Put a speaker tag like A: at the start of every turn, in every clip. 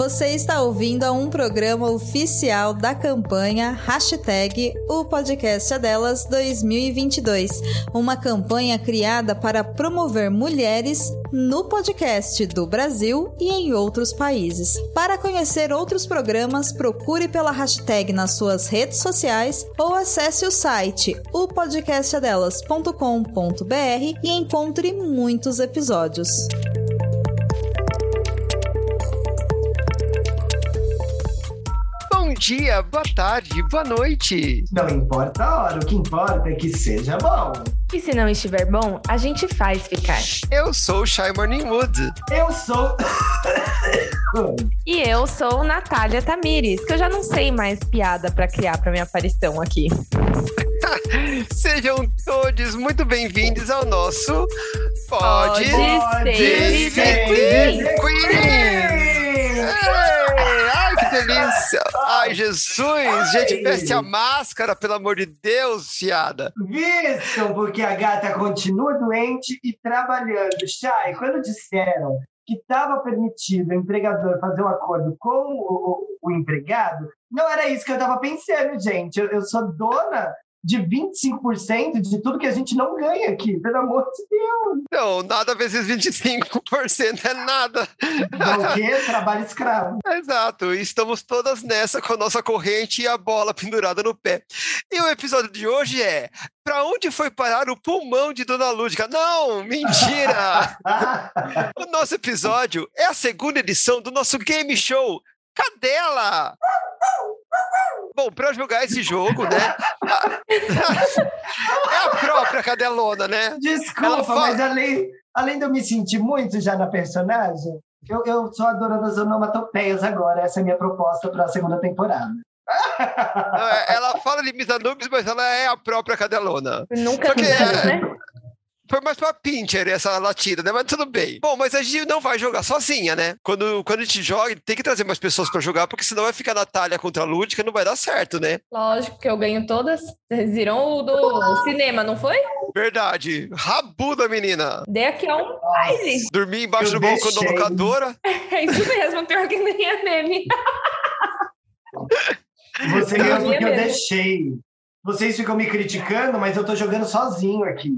A: Você está ouvindo a um programa oficial da campanha Hashtag O Podcast Delas 2022, uma campanha criada para promover mulheres no podcast do Brasil e em outros países. Para conhecer outros programas, procure pela hashtag nas suas redes sociais ou acesse o site opodcastadelas.com.br e encontre muitos episódios.
B: Dia, boa tarde, boa noite.
C: Não importa a hora, o que importa é que seja bom.
D: E se não estiver bom, a gente faz ficar.
B: Eu sou o Shy Morningwood.
C: Eu sou.
D: E eu sou Natália Tamires, que eu já não sei mais piada para criar para minha aparição aqui.
B: Sejam todos muito bem-vindos ao nosso
D: Pode,
B: Pode
D: Ser
B: Ser
D: Queen.
B: Queen. Ai, que delícia! Ai, Jesus! Gente, veste a máscara, pelo amor de Deus, fiada!
C: Vistam, porque a gata continua doente e trabalhando. Chay, quando disseram que estava permitido o empregador fazer um acordo com o, o- o empregado, não era isso que eu estava pensando, gente. Eu, eu sou dona de 25% de tudo que a gente não ganha aqui, pelo amor de Deus.
B: Não, nada vezes 25% é nada.
C: O quê? Trabalho escravo.
B: Exato, e estamos todas nessa com a nossa corrente e a bola pendurada no pé. E o episódio de hoje é: Pra onde foi parar o pulmão de Dona Lúdica? Não, mentira! o nosso episódio é a segunda edição do nosso game show Cadela! Bom, para jogar esse jogo, né? é a própria cadelona, né?
C: Desculpa,
B: fala-
C: mas além, além de eu me sentir muito já na personagem, eu, eu sou a dona das onomatopeias agora. Essa é a minha proposta para a segunda temporada.
B: É, Ela fala de Misanubis, mas ela é a própria cadelona.
D: Nunca
B: Só que
D: vi,
B: é-
D: né?
B: Foi mais pra Pincher essa latida, né? Mas tudo bem. Bom, mas a gente não vai jogar sozinha, né? Quando, quando a gente joga, tem que trazer mais pessoas pra jogar, porque senão vai ficar Natália contra a Lúdica, não vai dar certo, né?
D: Lógico que eu ganho todas. Vocês viram o do cinema, não foi?
B: Verdade. Rabuda, menina.
D: Dei aqui a um baile.
B: Dormi embaixo
C: Eu
B: do balcão da locadora.
D: É isso mesmo, pior que nem é meme.
C: Você ganhou
D: Eu
C: porque eu deixei. Vocês ficam me criticando, mas eu tô jogando sozinho aqui,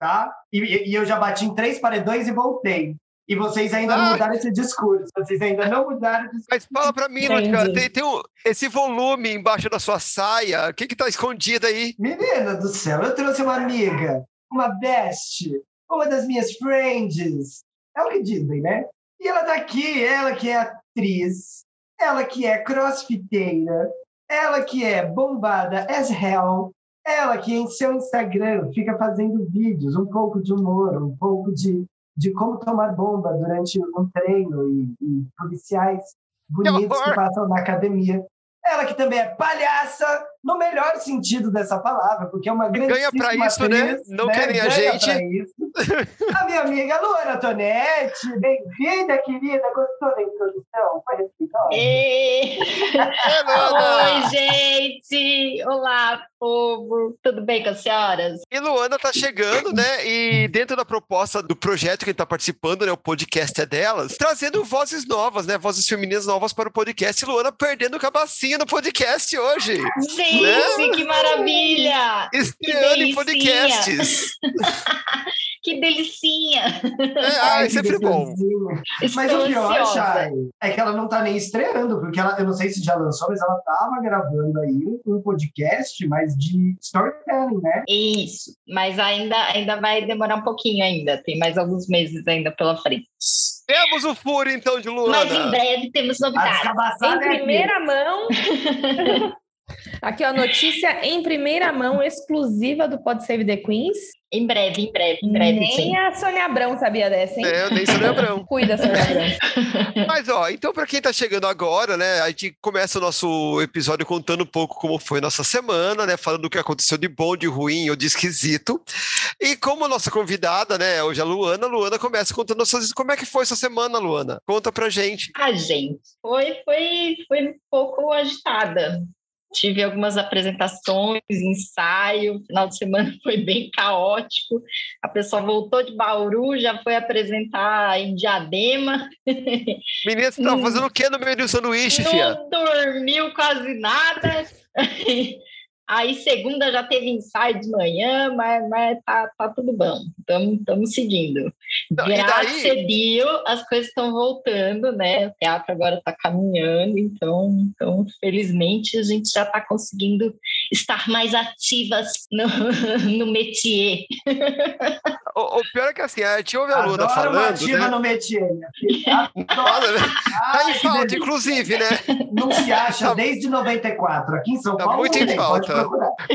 C: tá? E, e- eu já bati em três paredões e voltei. E vocês ainda não
B: Ah.
C: mudaram esse discurso. Vocês ainda não mudaram esse
B: Mas fala pra mim,
D: Entendi.
B: Tem, tem um- esse volume embaixo da sua saia. O que que tá escondido aí?
C: Menina do céu, eu trouxe uma amiga, uma best, uma das minhas friends. É o que dizem, né? E ela tá aqui, ela que é atriz, ela que é crossfiteira, ela que é bombada as hell, ela que em seu Instagram fica fazendo vídeos, um pouco de humor, um pouco de, de como tomar bomba durante um treino e, e policiais bonitos que passam na academia. Ela que também é palhaça, no melhor sentido dessa palavra, porque é uma grande
B: Ganha pra isso, né? Não querem a gente.
C: A minha amiga Luana Tonetti, bem-vinda, querida. Gostou da introdução? Foi!
B: É, Luana!
E: Oi, gente! Olá, povo! Tudo bem com as senhoras?
B: E Luana tá chegando, né? E dentro da proposta do projeto que ele tá participando, né? O podcast é delas, trazendo vozes novas, né? Vozes femininas novas para o podcast. E Luana perdendo o cabacinho no podcast hoje.
E: Gente,
B: Né?
E: que maravilha!
B: Estreando em podcasts.
E: Que delicinha!
B: É, ai,
C: que
B: sempre bom.
C: Mas o pior. Chay, é que ela não tá nem estreando, porque ela, eu não sei se já lançou, mas ela tava gravando aí um podcast, mas de storytelling, né?
E: Isso, mas ainda, ainda vai demorar um pouquinho ainda. Tem mais alguns meses ainda pela frente.
B: Temos o furo, então, de
E: Mas em
B: Luana.
E: breve temos novidades.
D: Em
C: é
D: primeira mão. Aqui, ó, notícia em primeira mão, exclusiva do Pod Save the Queens.
E: Em breve, em breve, em breve,
D: Nem
E: sim.
D: a Sônia Abrão sabia dessa, hein?
B: É, eu nem sou Lebrão.
D: Cuida, Sônia Abrão.
B: Mas, ó, então, para quem tá chegando agora, né, a gente começa o nosso episódio contando um pouco como foi nossa semana, né, falando o que aconteceu de bom, de ruim ou de esquisito. E como a nossa convidada, né, hoje é a Luana, a Luana começa contando nossas... como é que foi essa semana, Luana? Conta pra gente.
E: Ah, gente, foi, foi, foi um pouco agitada. Tive algumas apresentações, ensaio, final de semana foi bem caótico. A pessoa voltou de Bauru, já foi apresentar em Diadema.
B: Menina, você tava fazendo o que no meio do sanduíche, fia?
E: Não dormiu quase nada. Aí segunda já teve ensaio de manhã, mas, mas tá, tá tudo bom. Estamos seguindo.
B: Não,
E: Graças a Deus, as coisas estão voltando, né? O teatro agora está caminhando, então, então, felizmente, a gente já está conseguindo estar mais ativas no, no métier.
B: O, o pior é que assim, a gente ouve a
C: Adoro uma
B: falando,
C: ativa
B: né?
C: no métier. Adoro.
B: Né? Tá
C: Ai,
B: falta,
C: delícia.
B: inclusive, né?
C: Não se acha
B: Tá-
C: desde 94. Aqui em São
B: Tá
C: Paulo
B: muito
C: não
B: em falta.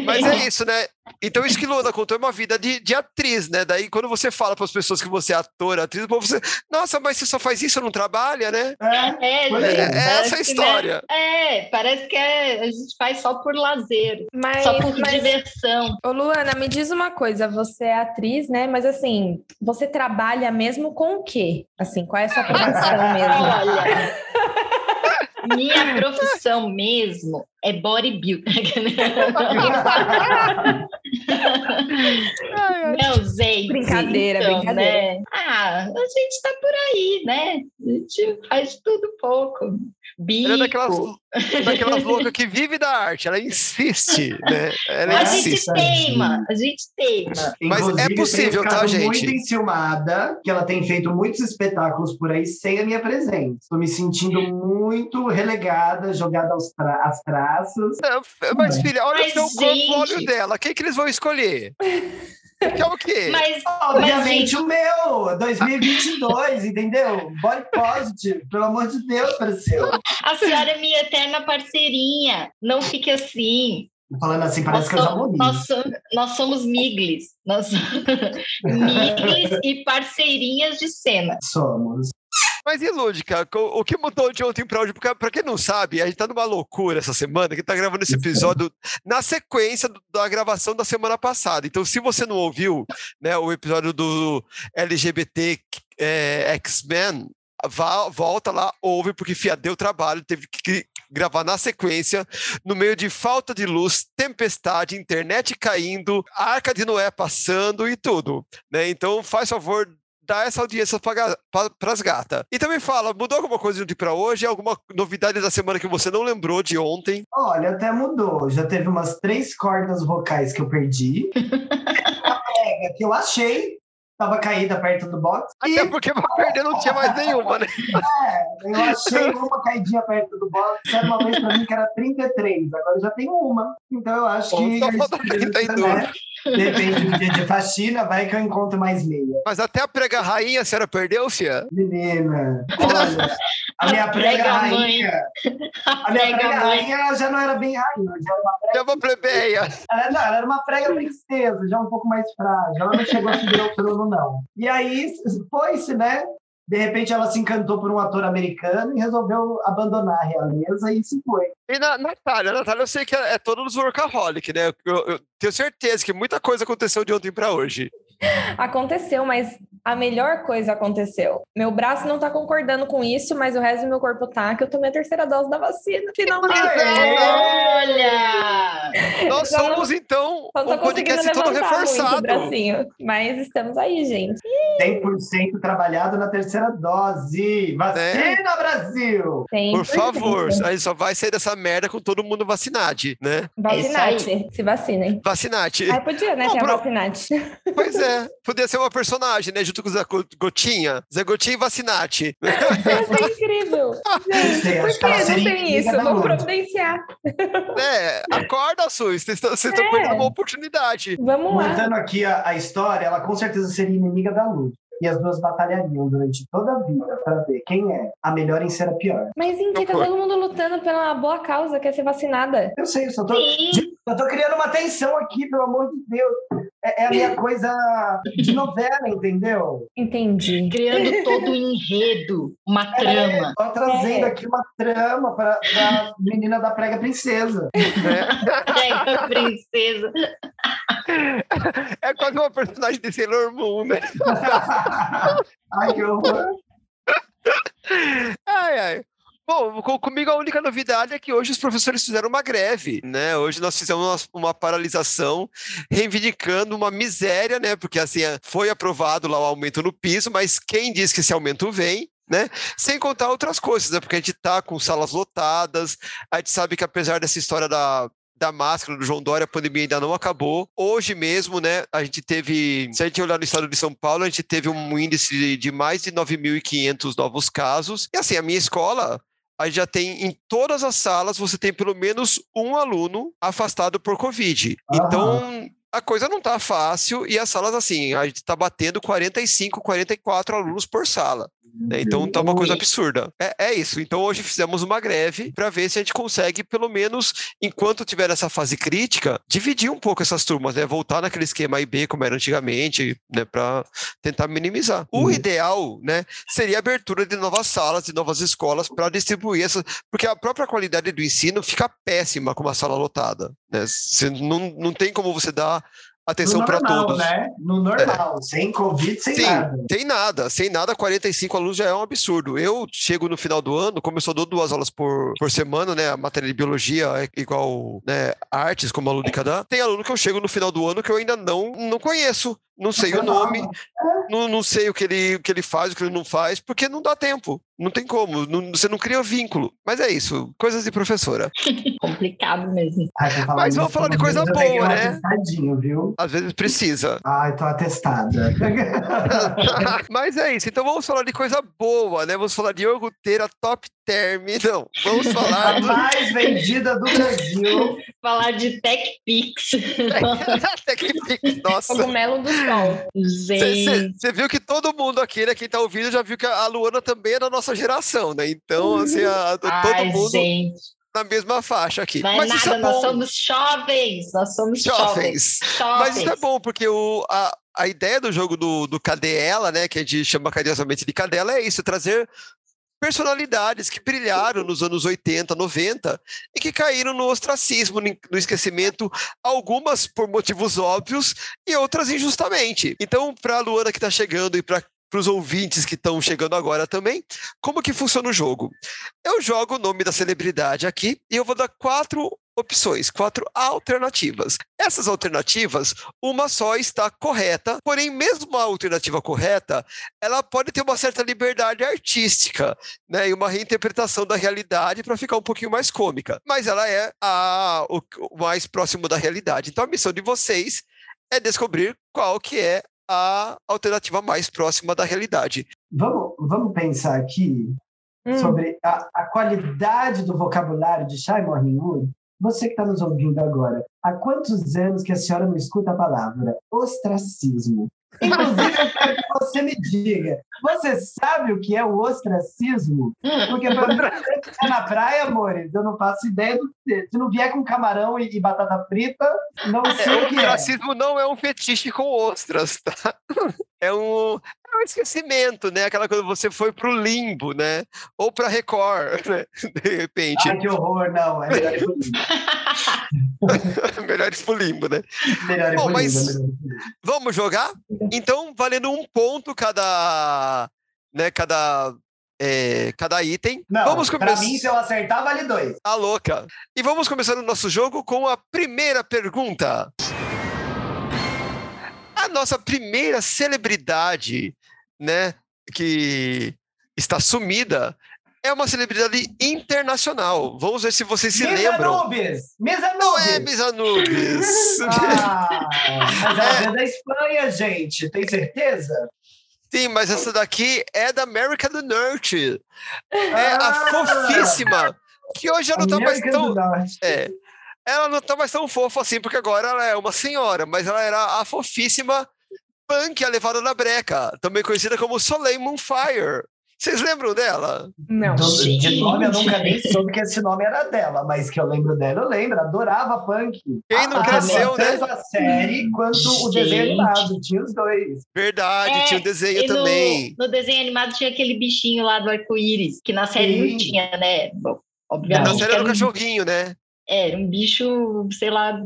B: Mas é isso, né? Então, isso que Luna contou é uma vida de, de atriz, né? Daí, quando você fala para as pessoas que você é ator, atriz, o povo você, nossa, mas você só faz isso, não trabalha, né?
C: É,
E: É,
C: é,
B: É essa a
E: que, né,
B: história.
E: É, parece que é- a gente faz só por lazer,
D: Mas,
E: só por
D: mas
E: diversão.
D: Ô, Luana, me diz uma coisa, você é atriz, né? Mas assim, você trabalha mesmo com o quê? Assim, qual é a sua profissão mesmo?
E: Olha, minha profissão mesmo é bodybuilder. Não, gente.
D: Brincadeira,
E: então,
D: brincadeira.
E: Né? Ah, a gente tá por aí, né? A gente faz tudo pouco. Bico.
B: Ela é daquelas, daquelas loucas que vive da arte, ela insiste, né? Ela
E: A gente
B: insiste.
E: teima, a gente teima.
B: Mas é
C: Inclusive,
B: possível,
C: tenho
B: tá, gente?
C: muito enciumada, que ela tem feito muitos espetáculos por aí sem a minha presença. Estou me sentindo muito relegada, jogada aos tra- às traças.
B: Não, Mas, filha, olha
E: Mas,
B: o seu corpo,
E: gente-
B: olha o dela. Quem que eles vão escolher? Que é o quê?
E: Mas,
C: Obviamente
E: gente-
C: o meu, 2022, entendeu? Body positive, pelo amor de Deus, Brasil.
E: a senhora é minha eterna parceirinha. Não fique assim.
C: Falando assim, parece
E: nós,
C: que eu já morri.
E: nós, somos, nós somos miglis. Nós miglis e parceirinhas de cena.
C: Somos.
B: Mas e Lúdica, o que mudou de ontem para hoje? Porque, pra quem não sabe, a gente tá numa loucura essa semana, que tá gravando esse episódio na sequência da gravação da semana passada. Então, se você não ouviu né, o episódio do LGBT é, X-Men, volta lá, ouve, porque Fia deu trabalho, teve que gravar na sequência, no meio de falta de luz, tempestade, internet caindo, arca de Noé passando e tudo. Né? Então, faz favor, dá essa audiência para as gatas. E também fala, mudou alguma coisa de para hoje? Alguma novidade da semana que você não lembrou de ontem?
C: Olha, até mudou. Já teve umas três cordas vocais que eu perdi. A prega que eu achei estava caída perto do box. E
B: Até porque para perder não tinha mais nenhuma, né?
C: é, eu achei uma caidinha perto do box. Era uma vez para mim que era 33, agora já tem uma. Então eu acho que.
B: Só falta 32.
C: né, Depende do dia de faxina, vai que eu encontro mais meia.
B: Mas até a prega rainha a senhora perdeu, Fia?
C: Menina, olha, a minha prega
E: Prega
C: rainha. A minha
E: Prega
C: prega rainha ela já não era bem rainha, já era uma
B: É uma plebeia.
C: Ela, não, ela era uma prega princesa, já um pouco mais frágil. Ela não chegou a subir ao trono, não. E aí foi-se, né? De repente ela se encantou por um ator americano e resolveu abandonar a realeza e se foi.
B: E na Natália, Natália, eu sei que é, é todo nos workaholic, né? Eu, eu tenho certeza que muita coisa aconteceu de ontem para hoje.
D: Aconteceu, mas a melhor coisa aconteceu. Meu braço não tá concordando com isso, mas o resto do meu corpo tá, que eu tomei a terceira dose da vacina, finalmente.
E: Olha!
B: Nós
D: não-
B: somos, então,
D: Só tô
B: um
D: conseguindo
B: podcast todo
D: o
B: reforçado.
D: bracinho. Mas estamos aí, gente.
C: 100% trabalhado na terceira dose. Vacina, Brasil!
D: Tem
B: Por favor, a gente só vai sair dessa merda com todo mundo vacinade, né?
D: Vacinate. Se vacinem.
B: Vacinate.
D: Ai, podia, né?
B: Não,
D: Ter
B: pro-
D: vacinate.
B: Pois é, podia ser uma personagem, né? Junto com o Zé Go- Gotinha. Zé Gotinha e Vacinate.
D: Isso é incrível.
C: Sei,
D: Por
C: que
D: não tem isso?
C: Lud.
D: providenciar.
B: É, acorda, Sus. Vocês estão
D: É.
B: perdendo uma oportunidade.
D: Vamos lá.
C: Contando aqui a, a história, ela com certeza seria inimiga da Lud. E as duas batalhariam durante toda a vida para ver quem é a melhor em ser a pior.
D: Mas em que tá todo mundo lutando pela boa causa, que é ser vacinada?
C: Eu sei, eu só tô, eu tô criando uma tensão aqui, pelo amor de Deus. É, é a minha coisa de novela, entendeu?
D: Entendi.
E: Criando todo o enredo, uma trama.
C: Tô trazendo
D: É.
C: aqui uma trama para a menina da prega princesa.
B: né?
E: Pega a princesa.
B: É quase uma personagem de Sailor Moon, né?
C: Ai, que horror.
B: Ai, ai. Bom, com- comigo a única novidade é que hoje os professores fizeram uma greve, né? Hoje nós fizemos uma, uma paralisação reivindicando uma miséria, né? Porque assim, é, foi aprovado lá o aumento no piso, mas quem diz que esse aumento vem, né? Sem contar outras coisas, né? Porque a gente tá com salas lotadas, a gente sabe que apesar dessa história da da máscara do João Dória, a pandemia ainda não acabou. Hoje mesmo, né, a gente teve, se a gente olhar no estado de São Paulo, a gente teve um índice de- mais de 9.500 novos casos. E assim, a minha escola, a gente já tem em todas as salas, você tem pelo menos um aluno afastado por Covid. Então, a coisa não tá fácil e as salas, assim, a gente tá batendo 45, 44 alunos por sala. Né? Então tá uma coisa
E: Ui.
B: absurda. É, é isso. Então hoje fizemos uma greve para ver se a gente consegue, pelo menos, enquanto tiver essa fase crítica, dividir um pouco essas turmas, né? Voltar naquele esquema IB como era antigamente, né? Para tentar minimizar. O
C: Uhum.
B: ideal, né? Seria a abertura de novas salas, de novas escolas para distribuir essas, porque a própria qualidade do ensino fica péssima com uma sala lotada. Né? Você não, não tem como você dar atenção
C: no
B: para todos.
C: né? No normal, sem Covid, sem
B: Sim,
C: nada.
B: sem nada, sem nada, 45 alunos já é um absurdo. Eu chego no final do ano, como eu só dou duas aulas por, por semana, né? A matéria de biologia é igual né, artes, como aluno de cada. Tem aluno que eu chego no final do ano que eu ainda não, não conheço, não sei o nome, não, não sei o que, ele, o que ele faz, o que ele não faz, porque não dá tempo. Não tem como, não- você não cria vínculo. Mas é isso, coisas de professora.
E: Complicado mesmo.
C: Ai,
B: Mas vamos falar de coisa boa, né?
C: viu?
B: Às vezes precisa.
C: Ai, tô atestada.
B: Mas é isso, então vamos falar de coisa boa, né? Vamos falar de iogurteira top term. Não, vamos falar
C: A
B: do
C: mais vendida do Brasil.
E: Falar de TechPix.
B: TechPix, nossa.
D: Cogumelo do sol.
E: Gente,
B: Você viu que todo mundo aqui, né, quem tá ouvindo, já viu que a Luana também é da nossa geração, né? Então, assim, a- todo
E: ai,
B: mundo
E: gente.
B: na mesma faixa aqui.
E: Não é
B: Mas isso
E: nada,
B: é
E: nós somos jovens. Nós somos jovens.
B: jovens.
E: Jovens.
B: Mas isso é bom, porque o, a, a ideia do jogo do, do Cadê Ela, né, que a gente chama carinhosamente de Cadela, é isso, trazer personalidades que brilharam nos anos 80, 90 e que caíram no ostracismo, no esquecimento, algumas por motivos óbvios e outras injustamente. Então, para a Luana que está chegando e para os ouvintes que estão chegando agora também, como que funciona o jogo? Eu jogo o nome da celebridade aqui e eu vou dar quatro opções, quatro alternativas. Essas alternativas, uma só está correta, porém, mesmo a alternativa correta, ela pode ter uma certa liberdade artística, né, e uma reinterpretação da realidade para ficar um pouquinho mais cômica. Mas ela é a, o, o mais próximo da realidade. Então, a missão de vocês é descobrir qual que é a alternativa mais próxima da realidade.
C: Vamos, vamos pensar aqui
D: Hum.
C: sobre a, a qualidade do vocabulário de Shai Morningwood. Você que está nos ouvindo agora, há quantos anos que a senhora não escuta a palavra ostracismo? Inclusive, eu quero que você me diga, você sabe o que é o ostracismo? Porque para mim, é na praia, amores, eu não faço ideia do que. Se não vier com camarão e, e batata frita, não sei o que
B: o
C: é.
B: racismo não é um fetiche com ostras, tá? É um, é um esquecimento, né? Aquela coisa, você foi pro limbo, né? Ou pra Record, né? De repente.
C: Ai, que horror, não. É melhor ir pro limbo.
B: Melhor ir pro limbo, né?
C: Melhor ir
B: Bom,
C: pro
B: mas-
C: limbo, é limbo.
B: Vamos jogar? Então, valendo um ponto cada, né? Cada, é, cada item.
C: Não,
B: vamos
C: pra
B: começar.
C: mim, se eu acertar, vale dois.
B: A louca. E vamos começar o nosso jogo com a primeira pergunta. A nossa primeira celebridade, né, que está sumida, é uma celebridade internacional. Vamos ver se vocês se
C: Misa
B: lembram.
C: Nubes! Misa
B: Não é
C: Nubes!
B: Miss Anubis.
C: Ah, mas ela é da Espanha, gente. Tem certeza?
B: Sim, mas essa daqui é da América do Norte. É a
C: Ah!
B: fofíssima, que hoje já não tá mais tão... É. Ela não tá mais tão fofa assim, porque agora ela é uma senhora, mas ela era a fofíssima punk, a levada da breca, também conhecida como Soleil Moonfire. Vocês lembram dela?
D: Não.
C: Do- De nome eu
E: Gente.
C: nunca nem soube que esse nome era dela, mas que eu lembro dela, eu lembro. Adorava punk.
B: Quem não
C: Ah,
B: cresceu, né?
C: Tanto a série quanto o desenho
E: Gente.
C: animado. Tinha os dois.
B: Verdade,
E: É,
B: tinha o desenho
E: E no,
B: também.
E: no desenho animado tinha aquele bichinho lá do arco-íris, que na série não
C: Sim.
E: tinha, né? Bom,
B: Na
E: obviamente.
B: série
E: que
B: era
E: um,
B: cachorrinho, né?
E: era um bicho, sei lá,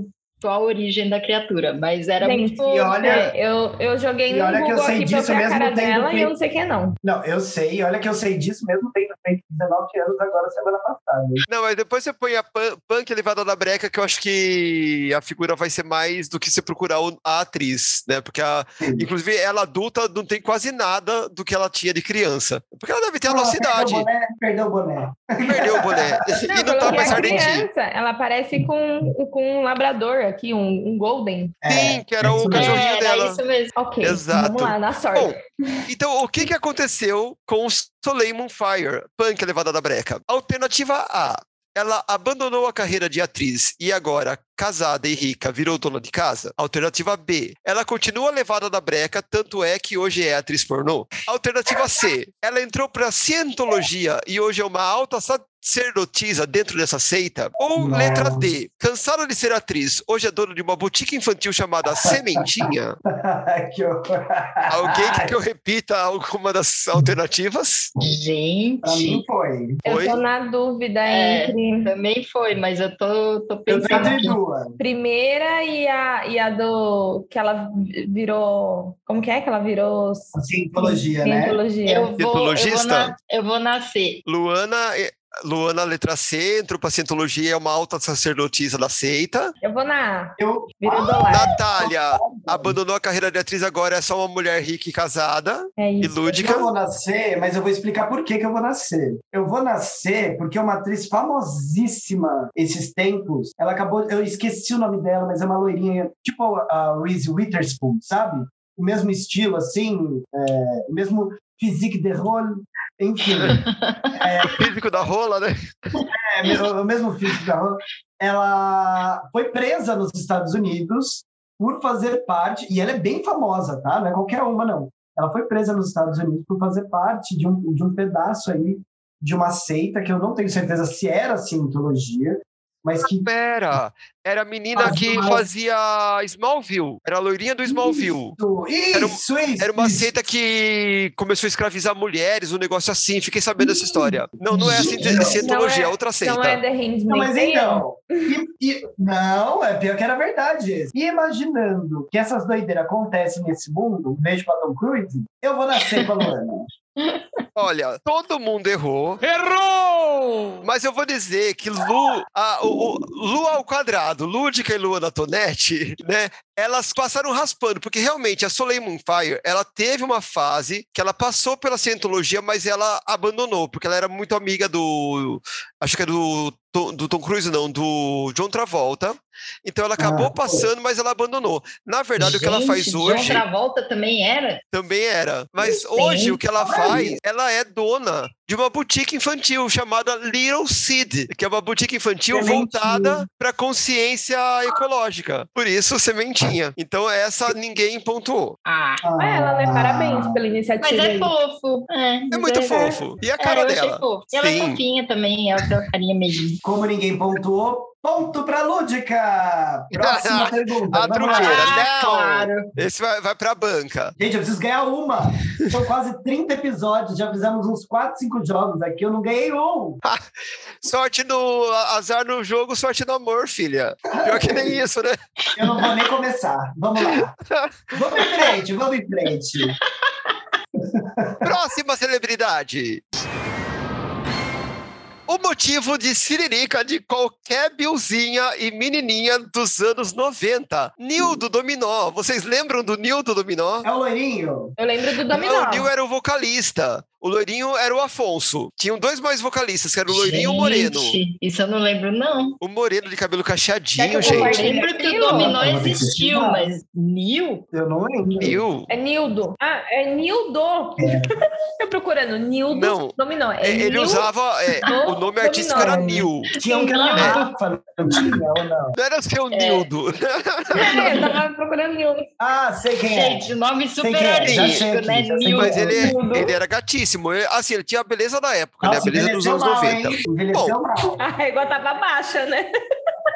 E: a origem da criatura, mas era
D: Gente,
E: muito.
C: E olha-
D: é, eu, eu joguei no
C: olha que eu
D: Google
C: sei
D: aqui pra
C: disso mesmo
D: cara
C: tendo
D: dela e eu não sei quem é, não.
C: Não, eu sei, olha que eu sei disso mesmo tendo feito 19 anos agora, semana passada.
B: Não, mas depois você põe a Punk elevada da breca, que eu acho que a figura vai ser mais do que você procurar a atriz, né? Porque, a,
C: Sim.
B: inclusive, ela adulta não tem quase nada do que ela tinha de criança. Porque ela deve ter a nossa idade.
C: Perdeu o boné, perdeu o boné.
B: Perdeu o boné.
D: Não,
B: e não tá mais
D: criança. Ela parece com, com um labrador aqui, um, um golden.
B: Sim, que era
C: é
B: o cachorrinho
E: É, era
B: dela.
E: isso mesmo.
D: Ok,
B: Exato.
D: vamos lá, na sorte.
B: Bom, então o que, que aconteceu com o Soleil Moonfire, Punk elevada da breca? Alternativa A. Ela abandonou a carreira de atriz e agora, casada e rica, virou dona de casa? Alternativa B. Ela continua levada da breca, tanto é que hoje é atriz pornô? Alternativa C. Ela entrou para cientologia e hoje é uma alta sacerdotisa dentro dessa seita? Ou
C: Nossa.
B: letra D. Cansada de ser atriz, hoje é dona de uma boutique infantil chamada Sementinha?
C: que horror.
B: Alguém quer que eu repita alguma das alternativas?
C: Pra mim
E: Gente,
C: foi.
D: Eu tô na dúvida
E: É.
D: entre
E: também foi, mas eu tô, tô
C: Eu tô
E: pensando
C: entre
E: aqui.
D: Primeira e a, e a do. que ela virou. Como que é que ela virou?
C: Cientologia, né?
D: Cientologia.
E: Eu vou, eu, vou na, eu vou nascer.
B: Luana, Luana, letra C, entrou para Cientologia, é uma alta sacerdotisa da seita.
D: Eu vou na A.
C: Eu,
D: dólar.
B: Natália abandonou a carreira de atriz, agora é só uma mulher rica e casada
D: É
B: e
D: isso.
B: lúdica.
C: eu vou nascer, mas eu vou explicar por que, que eu vou nascer. Eu vou nascer porque uma atriz famosíssima esses tempos, ela acabou, eu esqueci o nome dela, mas é uma loirinha, tipo a Reese Witherspoon, sabe? O mesmo estilo, assim, é, o mesmo physique de rôle, enfim.
B: Físico da rola, né?
C: É, o mesmo físico da Hannah, ela foi presa nos Estados Unidos por fazer parte, e ela é bem famosa, tá? Não é qualquer uma, não. Ela foi presa nos Estados Unidos por fazer parte de um, de um pedaço aí de uma seita que eu não tenho certeza se era cientologia, mas que
B: Pera, era a menina
C: Faz
B: que fazia Smallville, era a loirinha do Smallville.
C: Isso,
B: Era um-
C: isso, isso,
B: Era uma
C: isso.
B: seita que começou a escravizaar mulheres, um negócio assim. Fiquei sabendo dessa história. Não, não é a
C: Gente,
B: ciente-
C: não.
B: cientologia, é
D: Não
B: outra seita.
D: Não é The Handmaid's
C: Não, mas então. E, e- não, é pior que era verdade. esse. E imaginando que essas doideiras acontecem nesse mundo, um beijo pra Tom Cruise, eu vou nascer com a Luana.
B: Olha, todo mundo errou. Errou! Mas eu vou dizer que Lu, a, o, o- Lu ao quadrado, Lúdica e Luana Tonetti, né? Elas passaram raspando, porque realmente a Soleil Moonfire, ela teve uma fase que ela passou pela cientologia, mas ela abandonou, porque ela era muito amiga do. Acho que é do, do Tom Cruise, não, do John Travolta. Então ela acabou
C: Ah,
B: passando, mas ela abandonou. Na verdade, o que ela faz
E: Gente,
B: hoje.
E: John Travolta também era?
B: Também era. Mas
E: Meu
B: hoje o que ela faz, ela é dona de uma boutique infantil chamada Little Seed, que é uma boutique infantil
C: Sementinha.
B: voltada para consciência ecológica. Por isso, sementinha. Então, essa ninguém pontuou.
E: Ah,
D: Ah, ela, né? Parabéns pela
E: mas
D: iniciativa.
E: é
D: aí.
E: fofo. É,
B: É
E: mas
B: muito fofo. E a
E: É,
B: cara
E: achei
B: dela?
E: fofo. E ela é fofinha também, ela uma carinha meio...
C: Como ninguém pontuou, ponto pra Lúdica! Próxima pergunta.
B: A
C: Vamos lá.
B: truqueira.
E: Ah,
B: não.
E: claro.
B: Esse vai, vai pra banca.
C: Gente, eu preciso ganhar uma. São quase 30 episódios, já fizemos uns 4, 5 jogos aqui, eu não ganhei um.
B: Sorte no azar no jogo, sorte no amor, filha. Pior que nem isso, né?
C: Eu não vou nem começar. Vamos lá. Vamos em frente, vamos em frente.
B: Próxima celebridade. O motivo de siririca de qualquer Billzinha e menininha dos anos 90. Nil do Dominó. Vocês lembram do Nil do Dominó?
C: É o loirinho?
D: Eu lembro do
B: Não,
D: Dominó.
B: o Nil era o vocalista. O loirinho era o Afonso. Tinham dois mais vocalistas, que era o loirinho e o moreno.
E: Isso eu não lembro, não.
B: O moreno de cabelo cacheadinho,
D: eu
B: gente.
E: Eu lembro que o? Dominó
C: Eu
E: existiu, mas Nil?
C: Eu não lembro.
B: Nil.
D: É Nildo. Ah, é Nildo. Tô procurando. Nildo
B: Não.
D: Dominó. É
B: É, Ele
D: Nil-
B: usava. é, o nome artístico era Nil.
C: Tinha um que era
E: Não.
C: Rafa, não tinha ou não?
B: Não era o seu Nildo.
D: É, eu tava procurando Nildo.
C: Ah, sei quem é.
E: Gente, nome super
C: é, sei
E: artístico, né?
C: já sei
E: Nil.
B: Mas ele, é-
D: Nildo.
B: ele era gatíssimo. Ele- Assim, ele tinha a beleza da época, né? A
C: Nossa,
B: beleza dos anos
C: mal,
B: 90.
C: hein? Envelheceu mal.
D: A régua tava baixa, né?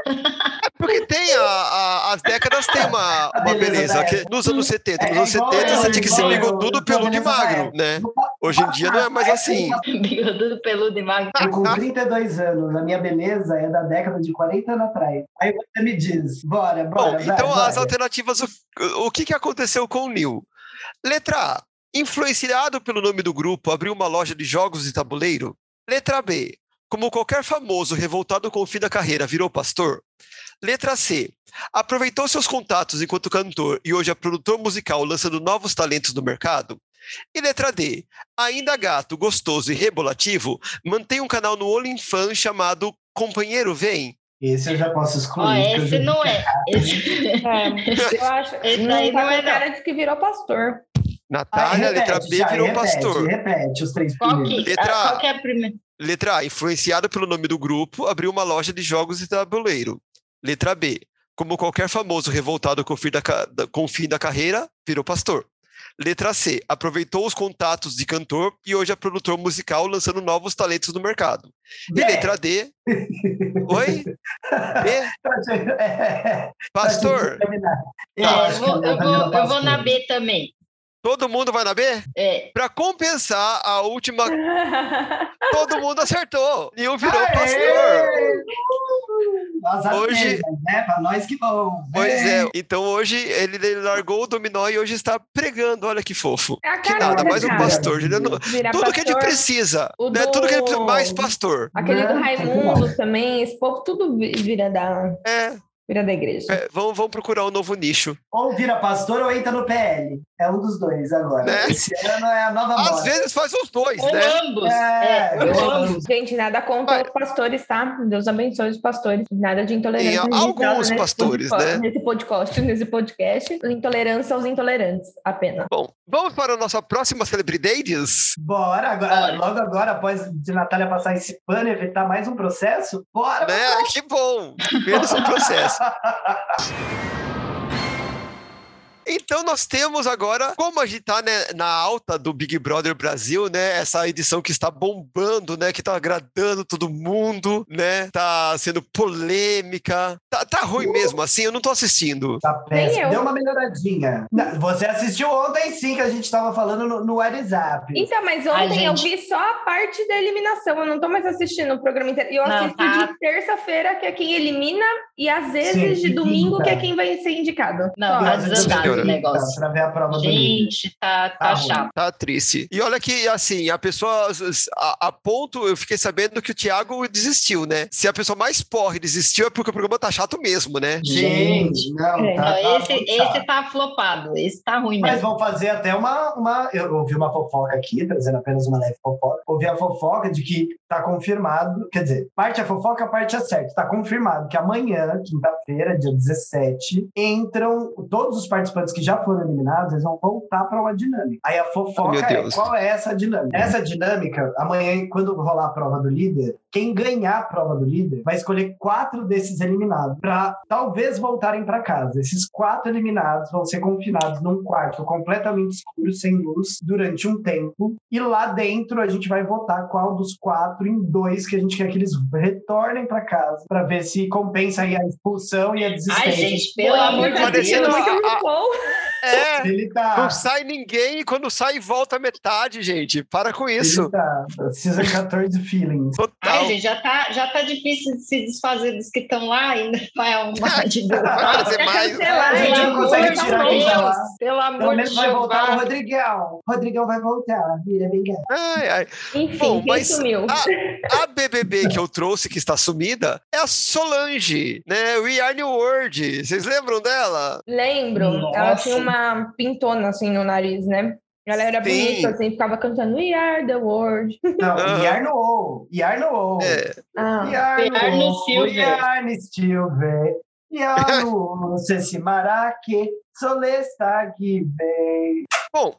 B: É porque tem a, a- as décadas tem uma, uma
C: beleza
B: beleza. nos anos 70, nos
C: É
B: anos
C: igual
B: 70
C: eu,
B: você tinha que ser bigodudo, peludo e
C: da
B: magro, né? Hoje em dia não é mais assim.
E: Bigodudo peludo e magro.
C: Eu com 32 anos, a minha beleza é da década de 40 anos atrás. Aí você me diz, bora,
B: Bom,
C: bora, vai,
B: então
C: bora.
B: as alternativas, o, o que, que aconteceu com o Neil? Letra A, influenciado pelo nome do grupo, abriu uma loja de jogos de tabuleiro? Letra B, como qualquer famoso revoltado com o fim da carreira, virou pastor? Letra C, aproveitou seus contatos enquanto cantor e hoje é produtor musical lançando novos talentos no mercado? E letra D, ainda gato, gostoso e rebolativo, mantém um canal no OnlyFans chamado Companheiro Vem?
C: Esse eu já posso excluir. Eu
E: esse não é. Esse...
D: É, eu acho.
E: Esse
D: não
E: aí
D: tá
E: não é,
D: com cara de que virou pastor.
B: Natália,
C: Ah,
B: letra
C: repete,
B: B,
C: já,
B: virou
C: repete,
B: pastor.
C: Repete os três
E: Qual
C: primeiros.
E: que,
B: Letra A.
E: qual que é a primeira?
B: Letra A, influenciado pelo nome do grupo, abriu uma loja de jogos de tabuleiro. Letra B, como qualquer famoso revoltado com o fim da, com o fim da carreira, virou pastor. Letra C, aproveitou os contatos de cantor e hoje é produtor musical lançando novos talentos no mercado. E
C: B.
B: letra D, oi? B,
C: É,
B: pastor.
C: Eu,
E: É, eu, vou,
C: ele
E: eu,
C: tá
E: vou,
C: virando
E: eu vou na. B também.
B: Todo mundo vai na B?
E: É,
B: Para compensar a última, todo mundo acertou. Neil virou
C: Aê!
B: pastor.
C: Nós
B: Hoje-
C: apenas, né? Pra nós que bom.
B: Pois é, então hoje ele ele largou o dominó e hoje está pregando, olha que fofo.
D: É a
B: Que nada,
D: da
B: mais um pastor. Ele não- tudo que a gente
D: pastor.
B: precisa,
D: O
B: né? Tudo que a gente precisa,
D: do-
B: mais pastor.
D: Aquele do
C: Não,
D: Raimundo também, esse povo tudo vi- vira da,
B: É,
D: vira da igreja.
B: é, vamos, vamos procurar um novo nicho.
C: Ou vira pastor ou entra no PL. É um dos dois agora.
B: Né?
C: Esse ano é a nova moda.
B: Às vezes faz os dois,
E: ou
B: né?
E: ambos.
C: É,
E: É, ambos.
D: Gente, nada contra os pastores, tá? Deus abençoe os pastores. Nada de intolerância.
B: Tem
D: religiosa
B: alguns
D: nesse
B: pastores,
D: podca-
B: né?
D: Nesse podcast, nesse podcast. Intolerância aos intolerantes, apenas.
B: Bom, vamos para a nossa próxima celebridades?
C: Bora, agora,
E: Bora.
C: logo agora, após de Natália passar esse pano e evitar mais um processo, bora!
B: Né? Que bom! Menos um processo. Então nós temos agora, como a gente tá né, na alta do Big Brother Brasil, né? Essa edição que está bombando, né? Que tá agradando todo mundo, né? Tá sendo polêmica. Tá, tá ruim mesmo, assim, eu não tô assistindo.
C: Tá péssimo.
D: eu.
C: Deu uma melhoradinha. Você assistiu ontem, sim, que a gente tava falando no, no WhatsApp.
D: Então, mas ontem eu
E: gente.
D: vi só a parte da eliminação. Eu não tô mais assistindo o programa inteiro. E eu
E: Não,
D: assisto
E: tá.
D: de terça-feira, que é quem elimina, e às vezes
C: Sim,
D: de domingo,
C: quinta.
D: que é quem vai ser indicado.
E: Não,
D: Só.
E: Tá negócio.
C: Pra ver a prova do.
E: Gente, tá,
C: Tá
E: tá
C: ruim.
E: chato.
B: Tá triste. E olha que, assim, a pessoa, a, a ponto, eu fiquei sabendo que o Thiago desistiu, né? Se a pessoa mais porre desistiu, é porque o programa tá chato mesmo, né?
C: Gente, não,
D: É.
C: tá,
E: Não,
C: tá
E: esse, esse tá flopado. Esse tá ruim
C: Mas
E: mesmo.
C: vão fazer até uma, uma. Eu ouvi uma fofoca aqui, trazendo apenas uma leve fofoca. Ouvi a fofoca de que tá confirmado, quer dizer, parte é fofoca, parte é certo. Tá confirmado que amanhã, quinta-feira, dia 17, entram todos os participantes que já foram eliminados, eles vão voltar para uma dinâmica. Aí a
B: Oh,
C: fofoca
B: meu
C: é qual é essa dinâmica? Essa dinâmica, amanhã, quando rolar a prova do líder, quem ganhar a prova do líder vai escolher quatro desses eliminados para talvez voltarem para casa. Esses quatro eliminados vão ser confinados num quarto completamente escuro, sem luz, durante um tempo. E lá dentro a gente vai votar qual dos quatro em dois que a gente quer que eles retornem para casa, para ver se compensa aí a expulsão e a desistência.
E: Ai, gente, pelo amor de Deus.
D: muito
B: a-
D: RuPaul.
B: É!
C: Ele tá.
B: Não sai ninguém e quando sai volta metade, gente. Para com isso.
C: Ele tá. Season 14 feelings.
B: Total.
E: Ai, gente, já tá, já tá difícil de se desfazer dos que estão lá, ainda vai arrumar de novo.
B: Vai fazer mais.
D: Cancelar,
C: A quem tá lá.
E: Pelo
C: Pelo
E: amor de
C: menos vai voltar o
E: Deus.
C: Rodrigão. Rodrigão vai voltar. Vira vingança.
B: Ai, ai.
D: Enfim,
B: Bom,
D: quem
B: mas
D: sumiu?
B: A BBB que eu trouxe, que está sumida, é a Solange, né? We Are New World. Vocês lembram dela?
D: Lembro. Ela
C: Nossa.
D: tinha uma pintona assim no nariz, né? Ela era
B: Sim.
D: bonita, assim, ficava cantando We Are the World.
C: Não,
B: Aham.
C: Iar no O. Iar no O.
B: É.
D: Ah,
C: Iar
E: We are
C: no
E: no
C: O.
E: Silver.
C: Iar no Silver. Iar no O. Se Maraque. Solesta que vem.
B: Bom,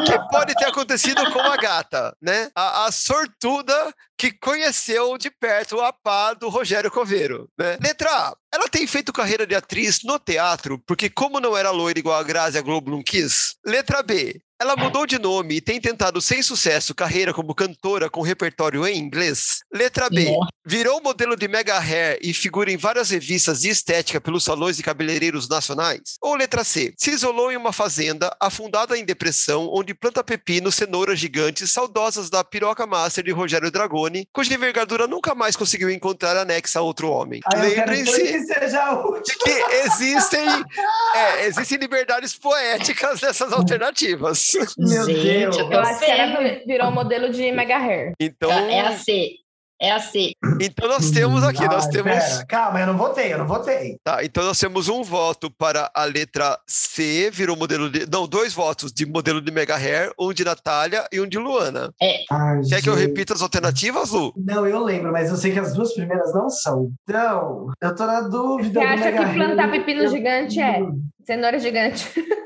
B: o que pode ter acontecido com a gata, né? A, a sortuda que conheceu de perto a pá do Rogério Coveiro, né? Letra A. Ela tem feito carreira de atriz no teatro porque como não era loira igual a Grazi, a Globo não quis. Letra B. Ela mudou de nome e tem tentado sem sucesso carreira como cantora com repertório em inglês. Letra B. Virou modelo de mega hair e figura em várias revistas de estética pelos salões e cabeleireiros nacionais. Ou letra C. Se isolou em uma fazenda afundada em depressão, onde planta pepino, cenouras gigantes, saudosas da piroca master de Rogério Dragoni, cuja envergadura nunca mais conseguiu encontrar anexa a outro homem. Lembrem-se
C: que
B: de que existem, é, existem liberdades poéticas nessas alternativas.
C: Meu
E: Gente,
C: Deus.
E: eu
D: Eu acho que ela virou modelo de mega hair.
B: Então,
E: É a C. É a C.
B: então nós temos aqui, nós temos,
C: pera, Calma, eu não votei, eu não votei.
B: tá, então nós temos um voto para a letra C, virou modelo de, não, dois votos de modelo de mega hair, um de Natália e um de Luana.
C: Ai,
B: Quer que eu
C: gente.
B: repita as alternativas, Lu?
C: Não, eu lembro, mas eu sei que as duas primeiras não são. Então, eu tô na dúvida.
D: Você
C: do
D: acha
C: Mega
D: que plantar pepino gigante é? Cenoura gigante.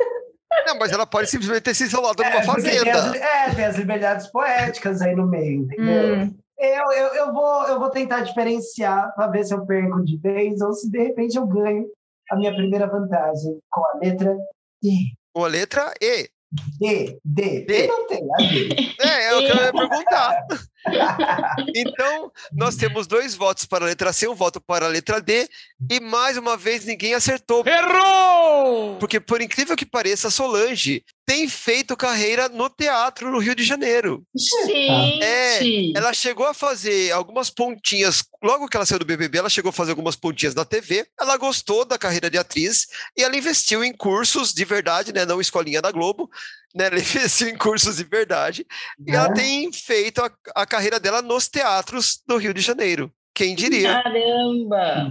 B: Não, mas ela pode simplesmente ter se isolado
C: É,
B: numa
C: porque tem as,
B: fazenda.
C: é, tem as liberdades poéticas aí no meio, entendeu?
D: Hum.
C: Eu, eu, eu, vou, eu vou tentar diferenciar para ver se eu perco de vez ou se de repente eu ganho a minha primeira vantagem com a letra D.
B: Com a letra E.
C: D, D.
B: D.
C: Eu não tenho a D.
B: É, é o que eu ia perguntar. Então, nós temos dois votos para a letra C, um voto para a letra D, e mais uma vez ninguém acertou. Errou! Porque, por incrível que pareça, a Solange tem feito carreira no teatro no Rio de Janeiro.
E: Gente!
B: Ela chegou a fazer algumas pontinhas, logo que ela saiu do BBB, ela chegou a fazer algumas pontinhas na TV. Ela gostou da carreira de atriz e ela investiu em cursos de verdade, né? Não escolinha da Globo, né? Ela investiu em cursos de verdade. E ela
C: Né?
B: tem feito a, a carreira dela nos teatros do Rio de Janeiro. Quem diria?
E: Caramba!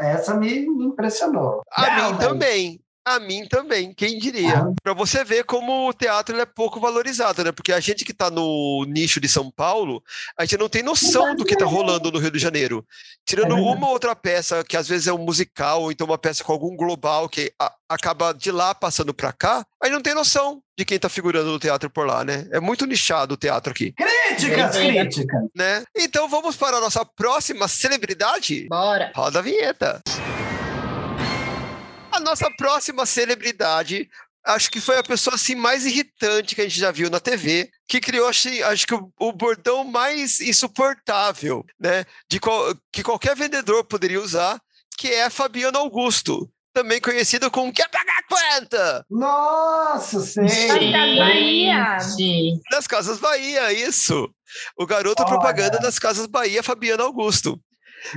C: Essa me me impressionou.
B: A
C: Não,
B: mim
C: mas-
B: também. A mim também, quem diria?
C: Ah.
B: Para você ver como o teatro ele é pouco valorizado, né? Porque a gente que está no nicho de São Paulo, a gente não tem noção do que está rolando no Rio de Janeiro. Tirando
C: É
B: uma outra peça, que às vezes é um musical, ou então uma peça com algum global que a- acaba de lá passando para cá, aí não tem noção de quem está figurando no teatro por lá, né? É muito nichado o teatro aqui,
C: Críticas,
E: Verdade.
C: críticas.
B: né? Então vamos para a nossa próxima celebridade.
E: Bora!
B: Roda a vinheta. A nossa próxima celebridade, acho que foi a pessoa assim mais irritante que a gente já viu na TV, que criou, acho, acho que o, o bordão mais insuportável, né? De qual- que qualquer vendedor poderia usar, que é a Fabiana Augusto, também conhecida como Quer Pagar Quanta?
C: Nossa.
D: Gente. Casas Bahia.
E: Gente!
B: Das Casas Bahia, isso. O garoto
C: Olha.
B: propaganda das Casas Bahia, Fabiana Augusto.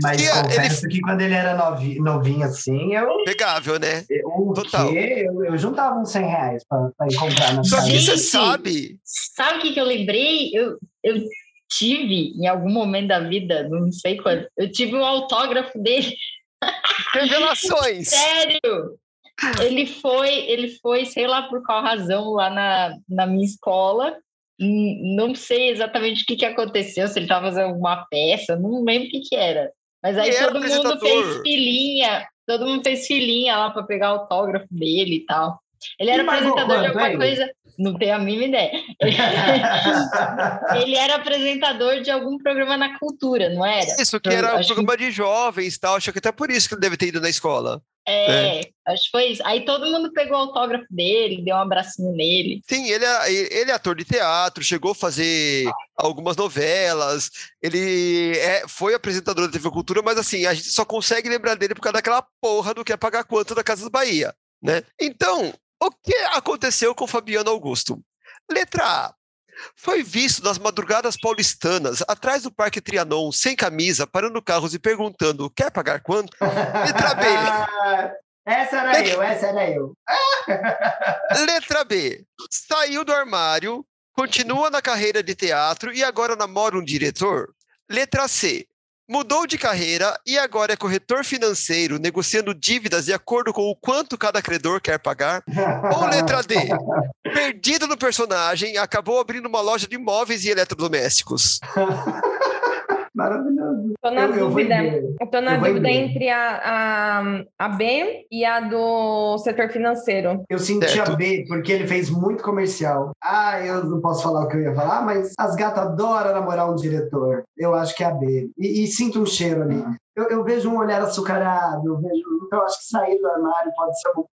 C: Mas
B: E,
C: confesso que quando ele era novi- novinho assim, eu,
B: Pegável, né?
C: eu, o
B: Total.
C: quê? Eu, eu juntava uns 100 reais para comprar na
B: Só que você
E: Gente.
B: sabe
E: Sabe o que, que eu lembrei? Eu, eu tive, em algum momento da vida, não sei quando, eu tive um autógrafo dele.
B: revelações.
E: Sério! Ele foi, ele foi, sei lá por qual razão, lá na, na minha escola. Hum, Não sei exatamente o que, que aconteceu, se ele estava fazendo alguma peça, não lembro o que, que era. Mas aí
B: Ele
E: todo mundo fez filinha, todo mundo fez filinha lá para pegar autógrafo dele e tal. Ele era
C: E
E: apresentador de alguma coisa, não tenho a mínima ideia. Ele era apresentador de algum programa na cultura, não era?
B: Isso, que era um
E: acho que-
B: programa de jovens e tal. Acho que até por isso que ele deve ter ido na escola.
E: É, acho que foi isso. Aí todo mundo pegou o autógrafo dele, deu um abracinho nele.
B: Sim, ele é, ele é ator de teatro, chegou a fazer algumas novelas, ele é- foi apresentador da TV Cultura, mas assim, a gente só consegue lembrar dele por causa daquela porra do que é pagar quanto da Casas Bahia, né? Então, o que aconteceu com Fabiano Augusto? Letra A. Foi visto nas madrugadas paulistanas, atrás do Parque Trianon, sem camisa, parando carros e perguntando: quer pagar quanto? Letra B.
C: Essa era eu, essa era eu.
B: Letra B. Saiu do armário, continua na carreira de teatro e agora namora um diretor. Letra C. Mudou de carreira e agora é corretor financeiro, negociando dívidas de acordo com o quanto cada credor quer pagar. Ou letra D. Perdido no personagem, acabou abrindo uma loja de móveis e eletrodomésticos.
C: Maravilhoso.
D: Tô na
C: Eu,
D: dúvida. Eu tô na
C: Eu
D: dúvida entre a, a, a B e a do setor financeiro.
C: Eu senti
B: Certo.
C: a B porque ele fez muito comercial. Ah, eu não posso falar o que eu ia falar, mas as gatas adoram namorar um diretor. Eu acho que é a B. E, e sinto um cheiro ali. Eu, eu vejo um olhar açucarado, eu vejo. Então, eu acho que sair do armário pode ser um.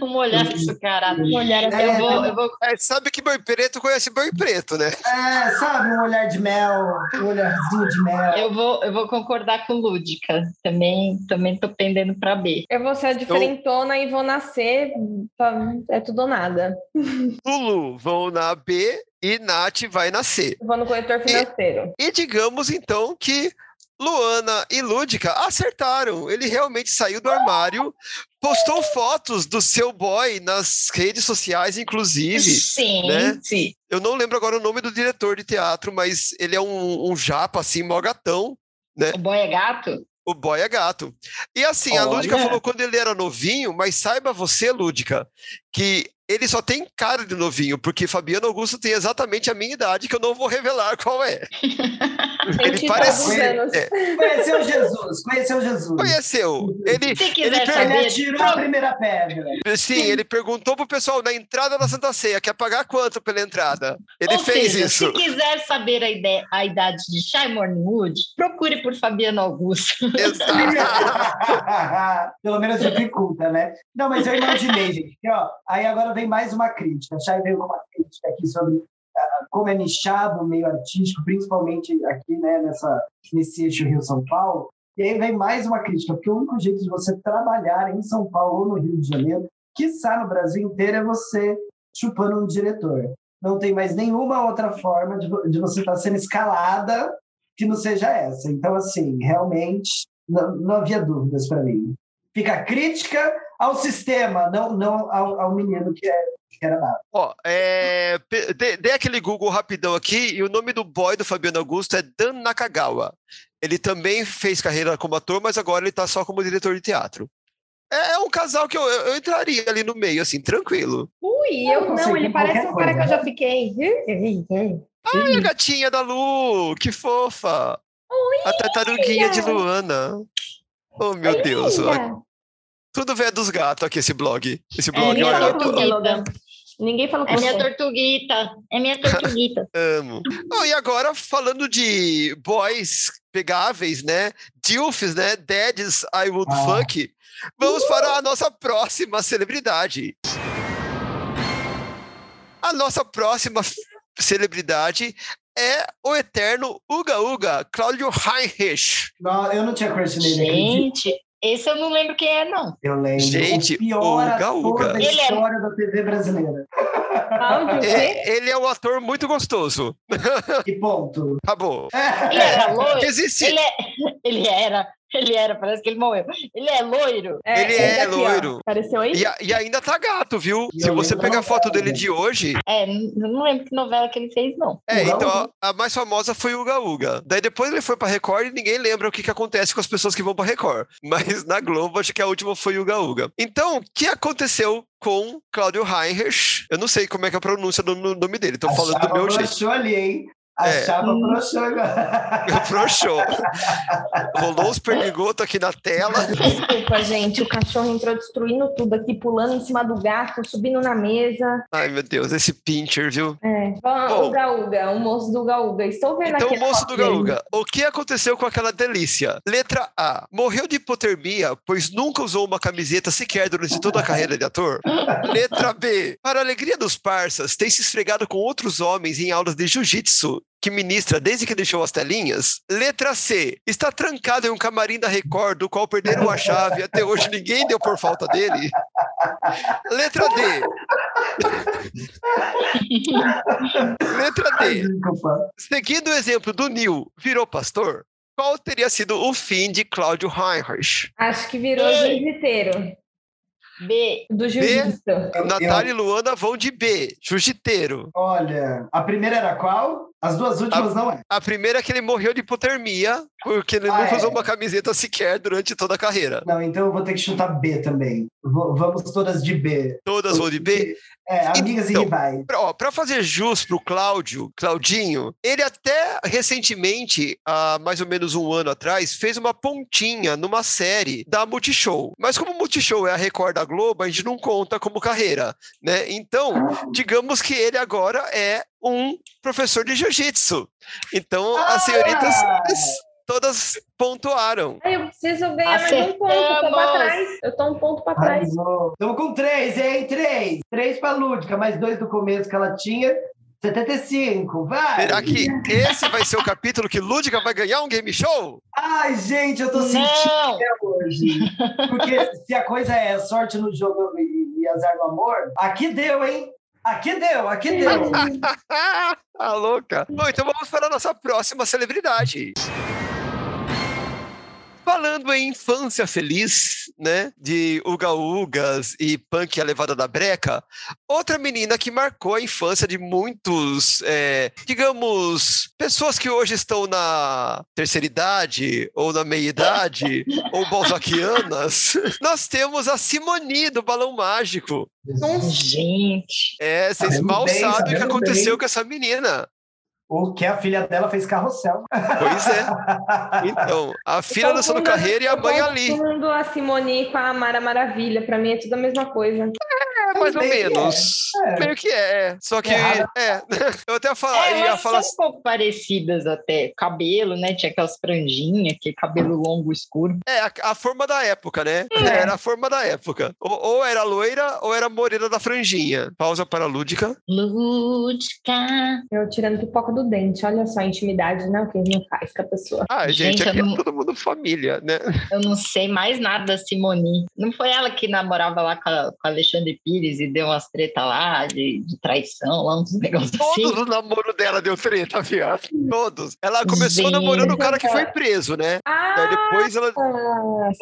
E: um olhar açucarado.
D: Um olhar assim,
E: Eu vou, eu vou
B: É, sabe que boi preto conhece boi preto, né?
C: É, sabe, um olhar de mel, um olharzinho de mel.
E: Eu vou, eu vou concordar com Lúdica. Também, também tô pendendo para B.
D: Eu vou ser a diferentona e vou nascer. pra- É tudo ou nada.
B: Lulu vão na B e Nath vai na C.
D: Eu vou no corretor financeiro.
B: E digamos então que Luana e Lúdica acertaram. Ele realmente saiu do armário, postou fotos do seu boy nas redes sociais, inclusive.
E: Sim,
B: né?
E: sim.
B: Eu não lembro agora o nome do diretor de teatro, mas ele é um, um japa, assim, mó gatão.
E: O boy é gato?
B: O boy é gato. E assim, a
C: Olha.
B: Lúdica falou quando ele era novinho, mas saiba você, Lúdica, que ele só tem cara de novinho, porque Fabiano Augusto tem exatamente a minha idade, que eu não vou revelar qual é. Ele parece. é,
C: Conheceu Jesus, conheceu Jesus.
B: conheceu. Ele,
E: Se
B: Ele
E: quiser
C: Ele
E: saber,
C: atirou a primeira pedra.
B: sim, ele perguntou pro pessoal na entrada da Santa Ceia, quer pagar quanto pela entrada? Ele
E: Ou
B: fez
E: seja,
B: isso.
E: Se quiser saber a, ideia, a idade de Shy Morningwood, procure por Fabiano Augusto.
B: Exato.
C: Pelo menos dificulta, né? Não, mas eu imaginei, gente. que, ó, aí agora vem mais uma crítica. A Chay veio com uma crítica aqui sobre ah, como é nichado o meio artístico, principalmente aqui, né, nessa, nesse eixo Rio-São Paulo. E aí vem mais uma crítica, porque o único jeito de você trabalhar em São Paulo ou no Rio de Janeiro, quiçá no Brasil inteiro, é você chupando um diretor. Não tem mais nenhuma outra forma de, de você estar sendo escalada que não seja essa. Então, assim, realmente, não, não havia dúvidas para mim. Fica a crítica ao sistema, não, não ao, ao menino que, é, que era nada.
B: Ó, é, pe- dê, dê aquele Google rapidão aqui, e o nome do boy do Fabiano Augusto é Dan Nakagawa. Ele também fez carreira como ator, mas agora ele tá só como diretor de teatro. É, é um casal que eu, eu, eu entraria ali no meio, assim, tranquilo.
D: Ui, eu
C: consigo
D: não, ele
C: qualquer
D: parece um cara
C: coisa.
D: que eu já fiquei.
B: Ai, a gatinha da Lu, que fofa! a tartaruguinha de Luana. Oh, meu Deus. ó. Tudo velho dos gatos aqui, esse blog. Esse
E: É
B: blog,
E: minha
B: olha,
E: tortuguita.
D: Ninguém falou com
E: É minha tortuguita. É minha tortuguita.
B: amo. Oh, e agora, falando de boys pegáveis, né? Dilfs, né? Dads I Would
C: Ah.
B: Fuck. Vamos para a nossa próxima celebridade. A nossa próxima celebridade é o eterno Uga Uga, Cláudio Heinrich.
C: Não, eu não tinha nele, acredita?
E: Gente, esse eu não lembro quem é, não.
C: Eu lembro.
B: Gente,
C: o pior ator
B: Uga.
C: da
E: Ele é-
C: história da TV brasileira.
D: Áudio, o?
B: É, ele é um ator muito gostoso.
C: E ponto.
B: Acabou.
E: Ele era loiro?
B: Existe.
E: Ele, é... ele era. Ele era, parece que ele morreu. Ele é loiro?
B: Ele
D: esse
B: é
D: aqui, ó.
B: loiro.
D: Apareceu aí?
B: E, a- e ainda tá gato, viu?
C: E
B: Se você pegar a foto dele de hoje.
E: É, não lembro que novela que ele fez, não.
B: É,
C: Uga
B: então
C: Uga.
B: a, a mais famosa foi o Uga Uga. Daí depois ele foi pra Record e ninguém lembra o que, que acontece com as pessoas que vão pra Record. Mas na Globo, acho que a última foi o Uga Uga. Então, o que aconteceu com Cláudio Heinrich? Eu não sei como é que é a pronúncia do no- nome dele, tô falando do meu jeito.
C: ali, hein? A
B: É.
C: chapa broxou agora.
B: Frouxou. Rolou os perdigotos aqui na tela.
D: Desculpa, gente. O cachorro entrou destruindo tudo aqui, pulando em cima do gato, subindo na mesa.
B: Ai, meu Deus, esse pincher, viu?
D: É.
B: Bom.
D: O Gaúga, o moço do Gaúga. Estou vendo
B: Então,
D: aqui.
B: o moço do. Gaúga, o que aconteceu com aquela delícia? Letra A. Morreu de hipotermia, pois nunca usou uma camiseta sequer durante toda a carreira de ator? Letra B. Para a alegria dos parças, tem se esfregado com outros homens em aulas de jiu-jitsu que ministra desde que deixou as telinhas? Letra C. Está trancado em um camarim da Record, do qual perderam a chave e até hoje ninguém deu por falta dele? Letra D. Letra D. Seguindo o exemplo do Nil, virou pastor? Qual teria sido o fim de Cláudio Heinrich?
D: Acho que virou
E: Ei.
D: jiu-jiteiro.
E: B.
D: Do jiu-jitsu.
C: Eu-
B: Natália e Luana vão de B, jiu-jiteiro.
C: Olha, a primeira era qual? As duas últimas não é.
B: A primeira é que ele morreu de hipotermia, porque ele
C: Ah,
B: nunca
C: é.
B: usou uma camiseta sequer durante toda a carreira.
C: Não, então eu vou ter que chutar B também. Vamos todas de B.
B: Todas vão de B.
C: É, amigas
B: Então,
C: e rivais.
B: Pra fazer jus pro Cláudio, Claudinho, ele até recentemente, há mais ou menos um ano atrás, fez uma pontinha numa série da Multishow. Mas como o Multishow é a Record da Globo, a gente não conta como carreira, né? Então, digamos que ele agora é um professor de jiu-jitsu. Então, as senhoritas
C: Ah!
B: Todas pontuaram.
D: Aí eu preciso ganhar mais um ponto. Eu tô pra trás. Eu tô um ponto pra trás.
C: Estamos com três, hein? Três. Três pra Lúdica, mais dois do começo que ela tinha. 75, vai!
B: Será que esse vai ser o capítulo que Lúdica vai ganhar um game show?
C: Ai, gente, eu tô sentindo
E: Não!
C: até hoje. Porque se a coisa é sorte no jogo e, e azar no amor, aqui deu, hein? Aqui deu, aqui deu.
B: ah, louca. Bom, então vamos para a nossa próxima celebridade. Falando em infância feliz, né, de Uga Ugas e Punk a Levada da Breca, outra menina que marcou a infância de muitos, é, digamos, pessoas que hoje estão na terceira idade, ou na meia-idade, ou balzaquianas, nós temos a Simoni do Balão Mágico.
E: Gente,
B: É, vocês mal
C: bem,
B: sabem o que aconteceu
C: bem.
B: com essa menina.
C: O que a filha dela fez carrossel.
B: Pois é. Então, a filha dançando carreira e a
D: eu
B: mãe ali.
D: confundo a Simone com a Mara Maravilha. Pra mim é tudo a mesma coisa.
B: É, mais ou
C: que
B: menos.
C: é.
B: Meio que é. Só que,
C: Errado.
B: é. Eu até fala,
E: é,
B: ia
E: elas
B: falar
E: são um pouco parecidas até. Cabelo, né? Tinha aquelas franjinhas, aquele cabelo longo escuro.
B: É, a, a forma da época, né?
C: É.
B: Era a forma da época. Ou, ou era loira ou era morena da franjinha. Pausa para a lúdica.
E: Lúdica.
D: Eu tirando pipoca do dente. Olha só a intimidade, né? O que não faz com a pessoa.
B: Ah, gente,
E: Gente,
B: aqui
E: eu
B: é
E: não-
B: todo mundo família, né?
E: Eu não sei mais nada da Simone. Não foi ela que namorava lá com, a, com Alexandre Pires e deu umas treta lá de, de traição, lá uns negócios assim?
B: Todos os namoros dela deu treta, viado. Todos. Ela começou
E: Gente.
B: namorando o cara que foi preso, né?
D: Ah,
B: Daí depois ela.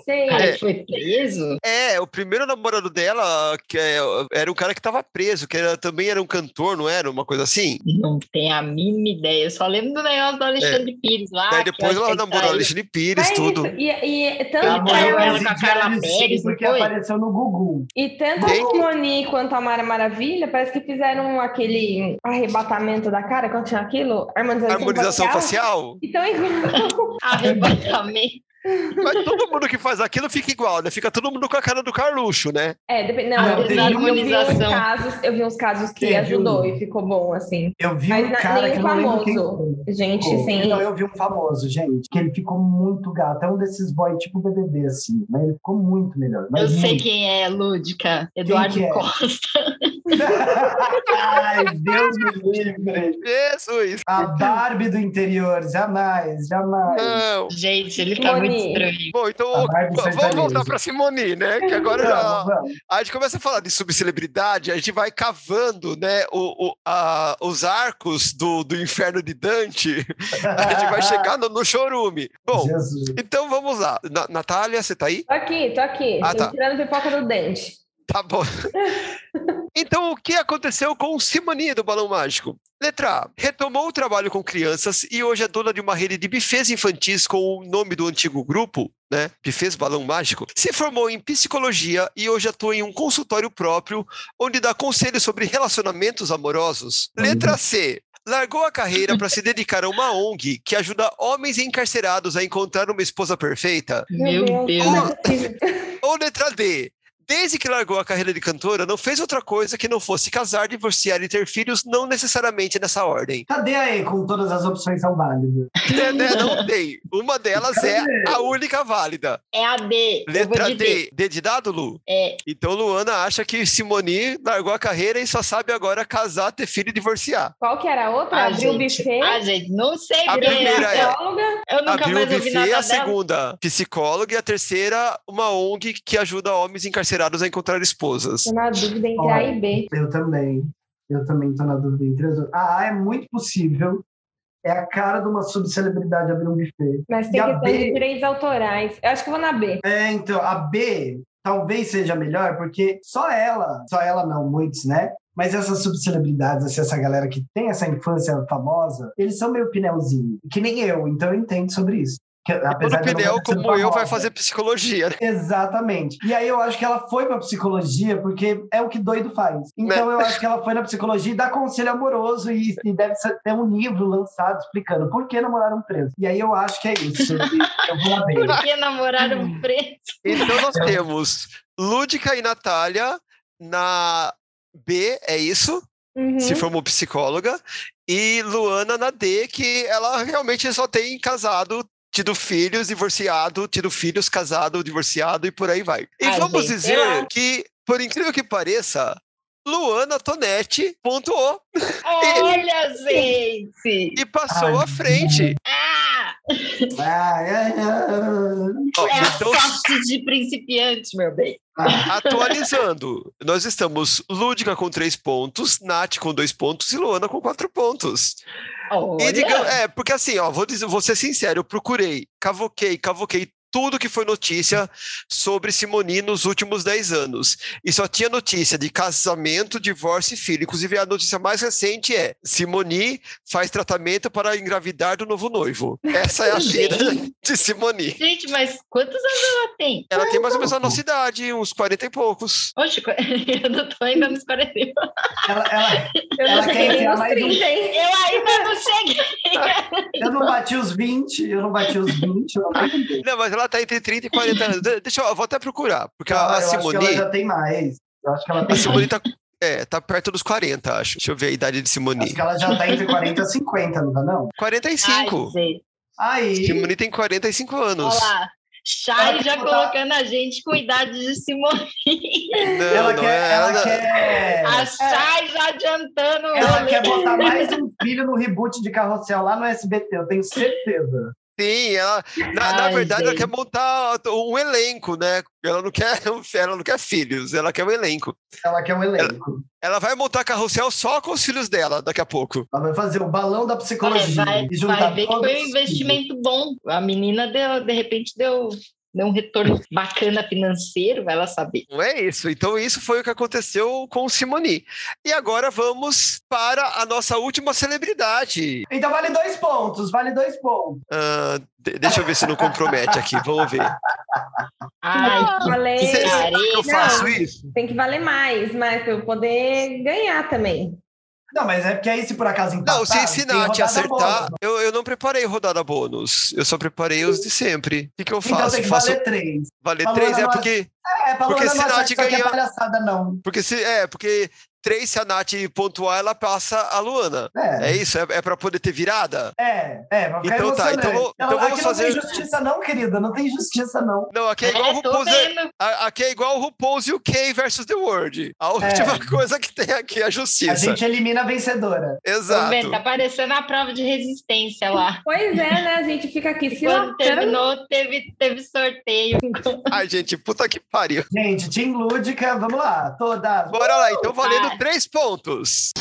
D: sei.
E: O cara
B: É.
E: que foi preso?
B: É, o primeiro namorado dela que é, era um cara que tava preso, que era, também era um cantor, não era? Uma coisa assim?
E: Não tenho a mínima ideia. Eu só lembro do negócio do Alexandre Pires lá.
B: Daí depois ela namorou
E: traiu.
B: Alexandre Pires,
D: Mas
B: tudo.
D: isso, E, e tanto
E: Ela
D: ela-
E: ela com a Carla Pérez,
C: porque
E: foi?
C: apareceu no Gugu.
D: E tanto a
B: Quem?
D: Simone quanto a Mara Maravilha parece que fizeram aquele arrebatamento da cara, quando tinha aquilo? Harmonização,
B: Harmonização facial?
D: Então, igual.
E: Arrebatamento.
B: Mas todo mundo que faz aquilo fica igual, né? Fica todo mundo com a cara do Carluxo, né?
D: É, depende. Não,
C: Ah,
D: eu, vi, eu vi uns casos, eu vi uns casos que ajudou e ficou bom, assim.
C: Eu vi
D: Mas
C: um
D: na-
C: cara
D: nem
C: que quem
D: famoso.
C: foi.
D: Gente,
C: Pô,
D: sem.
C: Não, eu vi um famoso, gente, que ele ficou muito gato. É um desses boy tipo BBB, assim. Mas ele ficou muito melhor. mas
E: Eu sei
C: muito.
E: quem é, Lúdica. Eduardo
C: que é?
E: Costa.
C: Ai, Deus me livre.
B: Jesus!
C: A Barbie do interior, jamais, jamais.
B: Não.
E: Gente, ele tá muito
D: Simone.
B: Bom, então vamos voltar pra Simone, né? Que agora já. A gente começa a falar de subcelebridade, a gente vai cavando, né, o, o- a- os arcos do, do inferno de Dante, a gente vai chegar no, no chorume. Bom,
C: Jesus.
B: então vamos lá. Na- Natália, você tá aí?
D: Tô aqui, tô aqui.
B: Ah,
D: tô
B: tá.
D: tirando pipoca do dente.
B: Tá bom. Então, o que aconteceu com Simone do Balão Mágico? Letra A. Retomou o trabalho com crianças e hoje é dona de uma rede de bufês infantis com o nome do antigo grupo, né? Bufês Balão Mágico. Se formou em psicologia e hoje atua em um consultório próprio, onde dá conselhos sobre relacionamentos amorosos. Letra C. Largou a carreira para se dedicar a uma ONG que ajuda homens encarcerados a encontrar uma esposa perfeita.
E: Meu Deus.
D: possível?
B: Ou letra D. Desde que largou a carreira de cantora, não fez outra coisa que não fosse casar, divorciar e ter filhos, não necessariamente nessa ordem.
C: Cadê aí com todas as opções são válidas?
B: Né, né? Não tem. Uma delas é a única válida.
E: É a D.
B: Letra
E: de D.
B: D. D de dado, Lu?
E: É,
B: Então Luana acha que Simone largou a carreira e só sabe agora casar, ter filho e divorciar.
D: Qual que era a outra?
E: a
D: Abriu o
E: Ah, gente,
D: buffet.
E: a gente não sei,
B: A primeira é-
E: eu nunca
B: Abriu o
E: mais ouvi
B: buffet,
E: nada
B: a
E: dela.
B: segunda, psicóloga, e a terceira, uma ONG que ajuda homens encarcerados a encontrar esposas.
D: Tô na dúvida entre A e B.
C: Eu também. Eu também tô na dúvida entre as duas. A A é muito possível. É a cara de uma subcelebridade abrir um buffet.
D: Mas tem
C: E
D: questão
C: B?
D: de direitos autorais. Eu acho que vou na B.
C: É, então, a B talvez seja melhor, porque só ela, só ela não, muitos, né? Mas essas subcelebridades, assim, essa galera que tem essa infância famosa, eles são meio pneuzinho, que nem eu, então eu entendo sobre isso. Que,
B: Todo
C: apesar
B: pneu,
C: sido
B: como eu, vai fazer psicologia, né?
C: Exatamente. E aí eu acho que ela foi pra psicologia porque é o que doido faz. Então eu acho que ela foi na psicologia e dá conselho amoroso e, e deve ser- ter um livro lançado explicando por que namoraram preso. E aí eu acho que é isso. E eu vou na B.
E: Por que namoraram preto?
B: Então nós temos Lúdica e Natália na B, é isso?
D: Uhum.
B: Se formou psicóloga. E Luana na D, que ela realmente só tem casado, tido filhos, divorciado, tido filhos, casado, divorciado e por aí vai. E
E: Ai,
B: vamos
E: gente,
B: dizer
E: eu-
B: que, por incrível que pareça, Luana Tonetti pontuou
E: Olha, gente!
B: e passou
C: Ai,
B: à frente.
E: Ah,
C: Ai, ai,
B: Ó,
E: é a
B: então,
E: sorte de principiante, meu bem.
C: ai.
B: atualizando, nós estamos Lúdica com três pontos, Nath com dois pontos e Luana com quatro pontos.
E: Olha,
B: E digamos, é, porque assim, ó, vou, dizer, vou ser sincero, eu procurei, cavoquei, cavoquei tudo que foi notícia sobre Simoni nos últimos 10 anos. E só tinha notícia de casamento, divórcio e filho. Inclusive, a notícia mais recente é: Simoni faz tratamento para engravidar do novo noivo. Essa é a vida de Simoni.
E: Gente, mas quantos anos ela tem?
B: Ela tem mais ou menos a nossa idade, uns 40 e poucos.
E: Oxe, eu não tô ainda nos 40. Eu
C: Ela, ela,
D: Eu
C: Ela
D: não
C: quer
D: nos
C: mais um-
D: 30, hein?
E: ainda não cheguei.
C: eu não bati os 20, eu não bati os 20, eu não bati.
B: Não, mas ela tá entre 30 e 40 anos. De- Deixa eu, eu vou até procurar, porque
C: Não,
B: a, a
C: que ela
B: Simoni.
C: já tem mais. Eu acho que ela tem
B: A Simone
C: mais.
B: tá, é, tá perto dos 40, acho. Deixa eu ver a idade de Simone.
C: Acho que ela já tá entre 40 e 50, não tá não?
B: 45.
E: Ai.
C: Aí,
B: Simone tem 45 anos.
E: Olha lá. Chay já
C: botar-
E: colocando a gente com idade de Simone.
B: Não,
C: ela
B: não
C: quer,
B: é.
C: ela
B: ela-
C: quer,
E: A Chay já adiantando
C: ela quer botar mais um filho no reboot de Carrossel lá no SBT, eu tenho certeza.
B: Sim, ela, na, na
E: Ai,
B: verdade, ela
E: gente.
B: quer montar um elenco, né? Ela não quer, ela não quer filhos, ela quer um elenco.
C: Ela quer um elenco.
B: Ela vai montar carrossel só com os filhos dela daqui a pouco.
C: Ela vai fazer o balão da psicologia.
E: vai,
C: e juntar
E: vai ver que foi um investimento bom. A menina deu, de repente deu um retorno bacana financeiro, vai ela saber.
B: Não é isso. Então, isso foi o que aconteceu com o Simoni. E agora vamos para a nossa última celebridade.
C: Então vale dois pontos, vale dois pontos.
B: De- deixa eu ver se não compromete aqui. Vamos ver.
E: Ai, que
B: Você que eu faço isso?
D: tem que valer mais, mas pra eu poder ganhar também.
C: Não, mas é porque aí se por acaso empatar...
B: Não, se Nath
C: rodada
B: acertar,
C: bônus.
B: eu, eu não preparei rodada bônus. Eu só preparei os de sempre. O que, que eu
C: Então
B: faço?
C: tem que
B: faço
C: valer três.
B: valer
C: Falou
B: três? É
C: nossa-
B: porque,
C: É, pra
B: Porque se Nath
C: aqui é
B: ganhar-
C: palhaçada, não.
B: porque se é porque três se a Nath pontuar, ela passa a Luana. É
C: É,
B: isso? É, é para poder ter virada?
C: é, é, vai ficar
B: Então tá, então vou- então
C: Não,
B: vamos
C: aqui
B: fazer-
C: não tem justiça não, querida, não tem justiça não.
B: Não, aqui é igual o
E: É,
B: RuPaul's,
E: vendo.
B: a- aqui é igual o RuPaul's UK versus The World. A última coisa que tem aqui é a justiça.
C: A gente elimina a vencedora.
B: Exato.
E: tá parecendo a prova de resistência lá.
D: Pois é, né? A gente fica aqui se
E: Quando
D: latando.
E: terminou, teve, teve sorteio.
B: Ai, gente, puta que pariu.
C: Gente, Team Lúdica, vamos lá, todas.
B: Bora lá, então valendo
E: vai.
B: três pontos.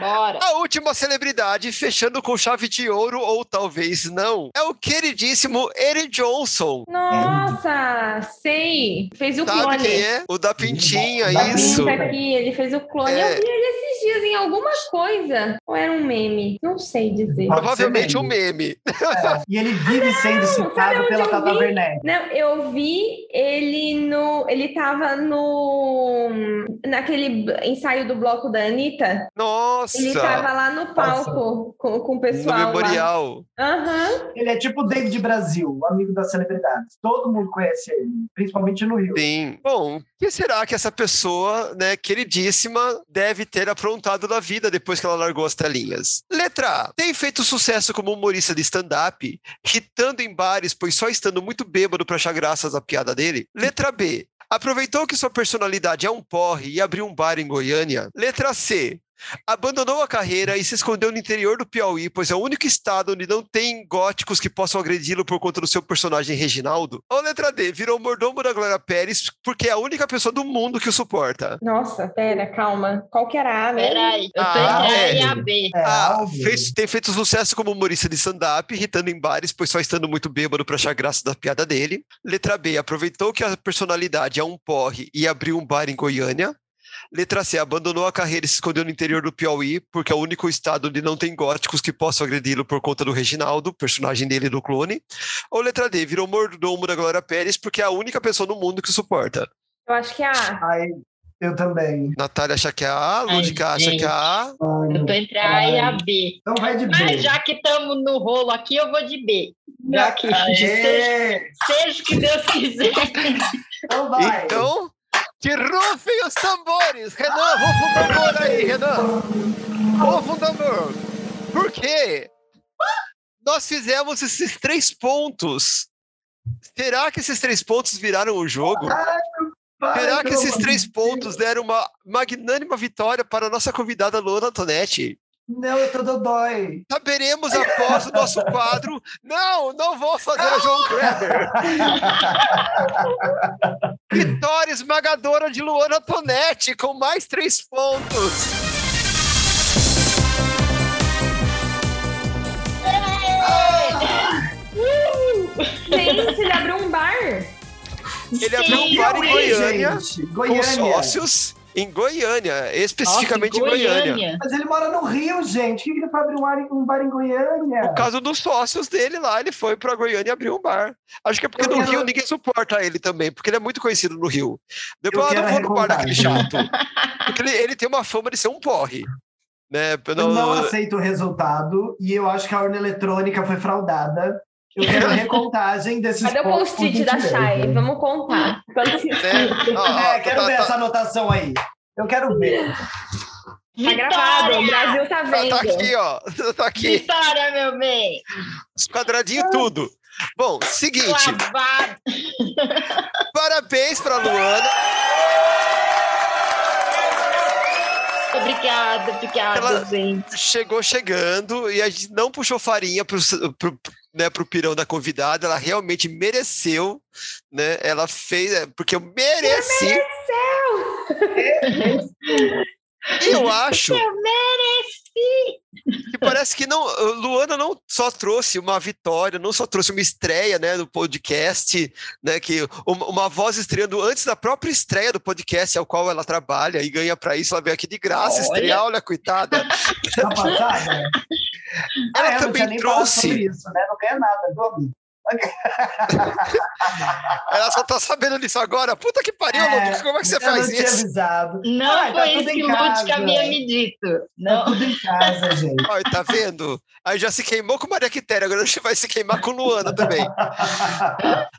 E: Bora.
B: A última celebridade, fechando com chave de ouro, ou talvez não, é o queridíssimo Eric Johnson.
D: Nossa, sei. Fez o
B: Sabe
D: clone.
B: quem é? O da Pintinha,
C: Da
B: isso.
D: Pinta aqui, ele fez o clone.
B: É.
D: Eu vi ele esses dias em alguma coisa. Ou era um meme? Não sei dizer.
B: Provavelmente
C: ser
B: um meme.
C: É, E ele vive sendo
D: sabe
C: citado
D: onde
C: pela Tata? Werneck.
D: Não, eu vi ele no. Ele tava no. Naquele ensaio do bloco da Anitta.
B: Nossa!
D: Ele tava lá no palco com, com o
B: no
D: pessoal. lá.
B: memorial.
D: Aham.
C: Ele é tipo o David Brasil, o amigo das celebridades. Todo mundo conhece ele, principalmente no Rio.
B: Sim. Bom, o que será que essa pessoa, né, queridíssima, deve ter aprontado na vida depois que ela largou as telinhas? Letra A. Tem feito sucesso como humorista de stand-up, irritando em bares, pois só estando muito bêbado para achar graças à piada dele? Letra B. Aproveitou que sua personalidade é um porre e abriu um bar em Goiânia? Letra C. Abandonou a carreira e se escondeu no interior do Piauí, pois é o único estado onde não tem góticos que possam agredi-lo por conta do seu personagem Reginaldo. Ou letra D, virou mordomo da Glória Pérez porque é a única pessoa do mundo que o suporta.
D: Nossa, pera, calma. Qual que era a mesmo?
E: Peraí, eu tô
B: Ah,
E: entre A
B: é.
E: e a B.
C: É,
B: Ah, fez- tem feito sucesso como humorista de stand-up, irritando em bares, pois só estando muito bêbado para achar graça da piada dele. Letra B, aproveitou que a personalidade é um porre e abriu um bar em Goiânia. Letra C, abandonou a carreira e se escondeu no interior do Piauí, porque é o único estado onde não tem góticos que possam agredi-lo por conta do Reginaldo, personagem dele do clone. Ou letra D, virou mordomo da Glória Pérez, porque é a única pessoa no mundo que suporta.
D: Eu acho que é a.
C: Ai, eu também.
B: Natália acha que é a A,
E: Ai,
B: Lúdica acha que é a A.
C: Ai,
E: Eu tô entre A e a B.
C: Então vai de B.
E: Mas já que estamos no rolo aqui, eu vou de B. Já que seja, seja o que Deus quiser.
C: Então vai.
B: Então, que rufem os tambores! Renan, rufa o tambor aí, Renan! Rufa o tambor! Por quê? nós fizemos esses três pontos. Será que esses três pontos viraram o jogo? Será que esses três pontos deram uma magnânima vitória para a nossa convidada Luana Antonetti?
C: Não, eu tô dodói.
B: Saberemos após o nosso quadro. Não, não vou fazer a João Kleber. Vitória esmagadora de Luana Tonetti com mais três pontos.
D: Gente, ele abriu um bar.
B: Ele abriu um bar em Goiânia
C: gente,
B: com
C: Goiânia.
B: sócios em Goiânia, especificamente em
E: Nossa,
B: Goiânia.
C: Mas ele mora no Rio, gente. O que que ele foi abrir um bar, em- um bar em Goiânia?
B: Por causa dos sócios dele lá, ele foi para Goiânia e abriu um bar. Acho que é porque
C: Eu
B: no
C: quero-
B: Rio ninguém suporta ele também, porque ele é muito conhecido no Rio. Depois
C: Eu
B: eu não vou no bar daquele chato. Porque ele, ele tem uma fama de ser um porre. Né? Eu não
C: aceito o resultado e eu acho que a urna eletrônica foi fraudada. Eu quero a recontagem desses
D: Cadê o post-it da. Chay? Vamos contar. Quantos
B: né? Ó, ó,
C: É, quero
B: tá-
C: ver
B: tá-
C: essa anotação aí. Eu quero ver.
D: Tá gravado, o Brasil tá
B: tá-
D: vendo.
B: tá aqui, ó. Tá aqui.
E: Vitória, meu bem!
B: Os quadradinhos tudo. Bom, seguinte. Parabéns pra Luana.
E: Obrigada, obrigada,
B: Ela-
E: gente.
B: Chegou chegando e a gente não puxou farinha pro, pro, né, pro pirão da convidada. Ela realmente mereceu, né? Ela fez, é, porque eu mereci. E eu acho
E: Eu mereci!
B: que parece que não, Luana não só trouxe uma vitória, não só trouxe uma estreia, né, no podcast, né, que uma, voz estreando antes da própria estreia do podcast ao qual ela trabalha e ganha para isso, ela veio aqui de graça
E: Olha.
B: estrear, olha coitada.
C: Tá?
B: Ela
C: Ah,
B: também trouxe.
C: isso, né? Não ganha nada, viu?
B: Ela só tá sabendo disso agora. Puta que pariu,
C: É,
B: Ludwig, como é que você
C: eu
B: faz
C: não tinha
B: isso?
C: avisado.
E: Não
C: Ai, tá
E: foi
C: tudo
E: isso que o
C: casa.
E: havia me dito.
C: Tá
E: Não.
C: tudo em casa, gente.
B: Olha, tá vendo? Aí já se queimou com Maria Quitéria, agora a gente vai se queimar com Luana também.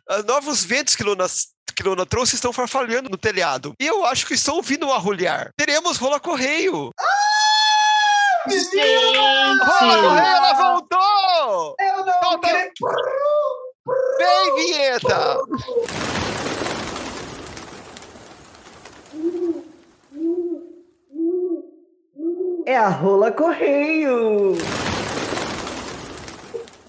B: Ah, Novos ventos que Luana, que Luana trouxe estão farfalhando no telhado. E eu acho que estou ouvindo um arrulhar. Teremos rola correio. Rola correio, ela voltou!
C: Eu não
B: Volta. Vem, vinheta!
C: É a rola correio!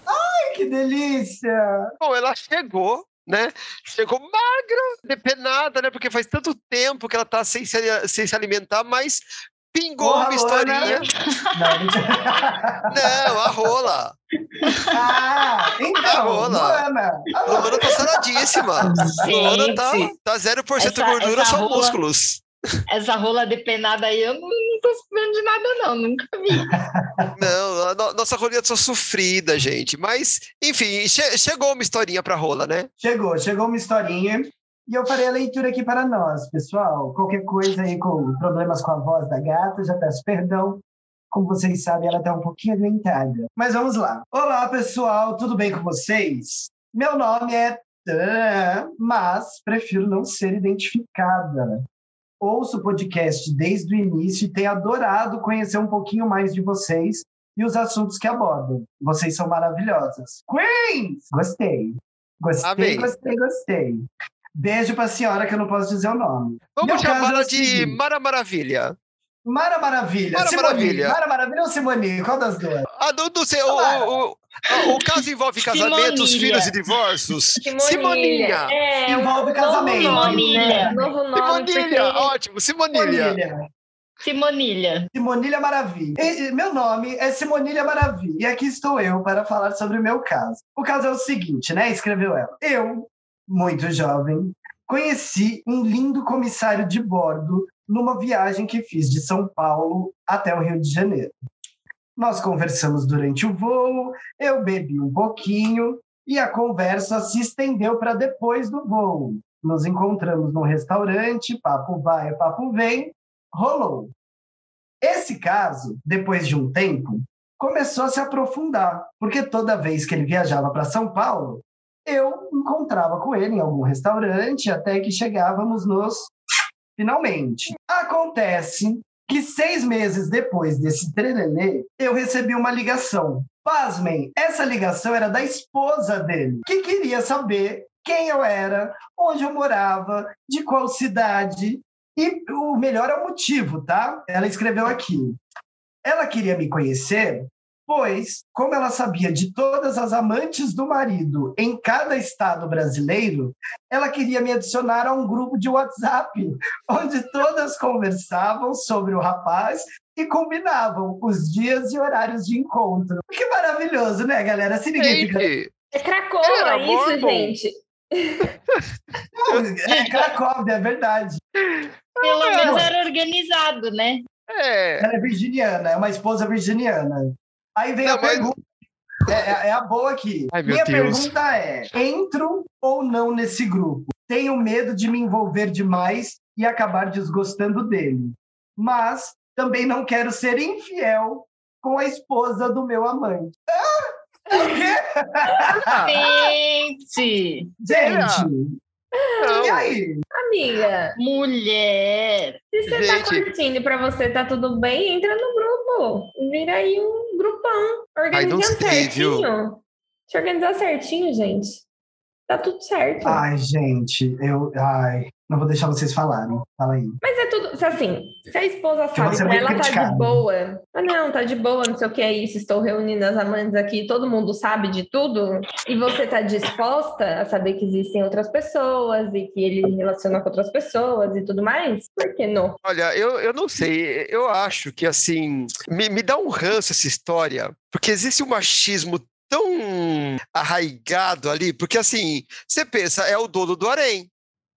C: Ai, que delícia!
B: Bom, ela chegou, né? Chegou magra, depenada, né? Porque faz tanto tempo que ela tá sem se, sem se alimentar, mas pingou
C: Porra,
B: uma historinha.
C: Não,
B: a rola.
C: Ah, então,
B: A rola.
C: Luana. A Luana.
B: Tá saradíssima. Luana tá, tá 0%
E: essa-
B: gordura,
E: essa
B: só
E: rola-
B: músculos.
E: essa rola depenada aí eu não, não tô sabendo de nada, não. Nunca vi.
B: Não, a no- nossa rolinha tá sofrida, gente. Mas, enfim, che- chegou uma historinha pra rola, né?
C: Chegou, chegou uma historinha. E eu farei a leitura aqui para nós, pessoal. Qualquer coisa aí com problemas com a voz da gata, já peço perdão. Como vocês sabem, ela está um pouquinho adoentada. Mas vamos lá. Olá, pessoal, tudo bem com vocês? Meu nome é Tan, mas prefiro não ser identificada. Ouço o podcast desde o início e tenho adorado conhecer um pouquinho mais de vocês e os assuntos que abordam. Vocês são maravilhosas. Queens! Gostei. Gostei,
B: Amém.
C: gostei, gostei. Beijo para a senhora, que eu não posso dizer o nome.
B: Vamos
C: é
B: chamá-la
C: o
B: de. Mara Maravilha.
C: Mara Maravilha.
B: Mara
C: Simone.
B: Maravilha.
C: Mara Maravilha ou Simone? Qual das duas?
B: Ah, não, não sei, o, o, o, o caso envolve casamentos,
E: Simonília.
B: filhos e divórcios.
D: Simonília.
B: Simoninha.
D: É,
C: Envolve casamento.
D: Novo nome, né?
E: Simonília.
D: Novo nome, porque...
B: Simonilha, ótimo, Simonília.
C: Simonilha.
E: Simonilha.
C: Simonilha Maravilha. E meu nome é Simonilha Maravilha. E aqui estou eu para falar sobre o meu caso. O caso é o seguinte, né? Escreveu ela. Eu, muito jovem, conheci um lindo comissário de bordo numa viagem que fiz de São Paulo até o Rio de Janeiro. Nós conversamos durante o voo, eu bebi um pouquinho e a conversa se estendeu para depois do voo. Nos encontramos num restaurante, papo vai, papo vem, rolou. Esse caso, depois de um tempo, começou a se aprofundar, porque toda vez que ele viajava para São Paulo, eu encontrava com ele em algum restaurante até que chegávamos nos finalmente. Acontece que seis meses depois desse trelelê, eu recebi uma ligação Pasmem, essa ligação era da esposa dele, que queria saber quem eu era, onde eu morava, de qual cidade. E o melhor é o motivo, tá? Ela escreveu aqui. Ela queria me conhecer pois, como ela sabia de todas as amantes do marido em cada estado brasileiro, ela queria me adicionar a um grupo de WhatsApp, onde todas conversavam sobre o rapaz e combinavam os dias e horários de encontro. Que maravilhoso, né, galera? Se ninguém fica...
D: É Cracóvia isso, gente.
C: é Cracóvia, é verdade.
E: Pelo menos era organizado, né?
B: É.
C: Ela é virginiana, é uma esposa virginiana. Aí vem não, a mas... pergunta. É, é, é, a boa aqui.
B: Ai,
C: Minha
B: Deus.
C: pergunta é: entro ou não nesse grupo? Tenho medo de me envolver demais e acabar desgostando dele. Mas também não quero ser infiel com a esposa do meu amante. Ah, o
E: quê? Gente!
C: Gente! Não. E aí?
D: Amiga.
E: Mulher.
D: Se você tá Gente. tá curtindo pra você tá tudo bem, entra no grupo. Vira aí um grupão. Organiza certinho. Deixa eu organizar certinho, gente. Tá tudo certo.
C: Ai, gente, eu. Ai, não vou deixar vocês falarem. Fala aí.
D: Mas é tudo. Assim, se a esposa sabe que ela criticado. tá de boa. Ah, não, tá de boa, não sei o que é isso. Estou reunindo as amantes aqui, todo mundo sabe de tudo. E você tá disposta a saber que existem outras pessoas e que ele relaciona com outras pessoas e tudo mais? Por que não?
B: Olha, eu, eu não sei. Eu acho que, assim, me, me dá um ranço essa história. Porque existe um machismo tão arraigado ali, porque assim, você pensa, é o dono do harém,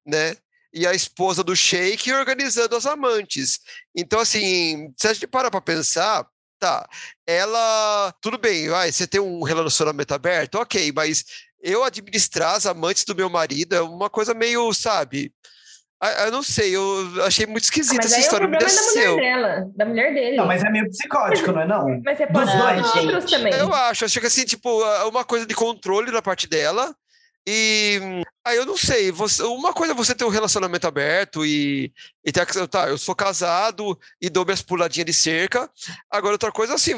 B: né? E a esposa do Sheik organizando as amantes. Então, assim, se a gente parar para pensar, tá, ela. Tudo bem, vai, você tem um relacionamento aberto, ok, mas eu administrar as amantes do meu marido é uma coisa meio, sabe? Ah, eu não sei, eu achei muito esquisita ah, essa história.
D: É o problema é da mulher dela, da mulher dele.
C: Não, mas é meio psicótico, não é não?
D: Mas você pode Dos outros também.
B: Eu acho, acho que assim, tipo, uma coisa de controle na parte dela, e aí eu não sei, você, uma coisa é você ter um relacionamento aberto e, e ter tá, eu sou casado e dou minhas puladinhas de cerca. Agora, outra coisa assim,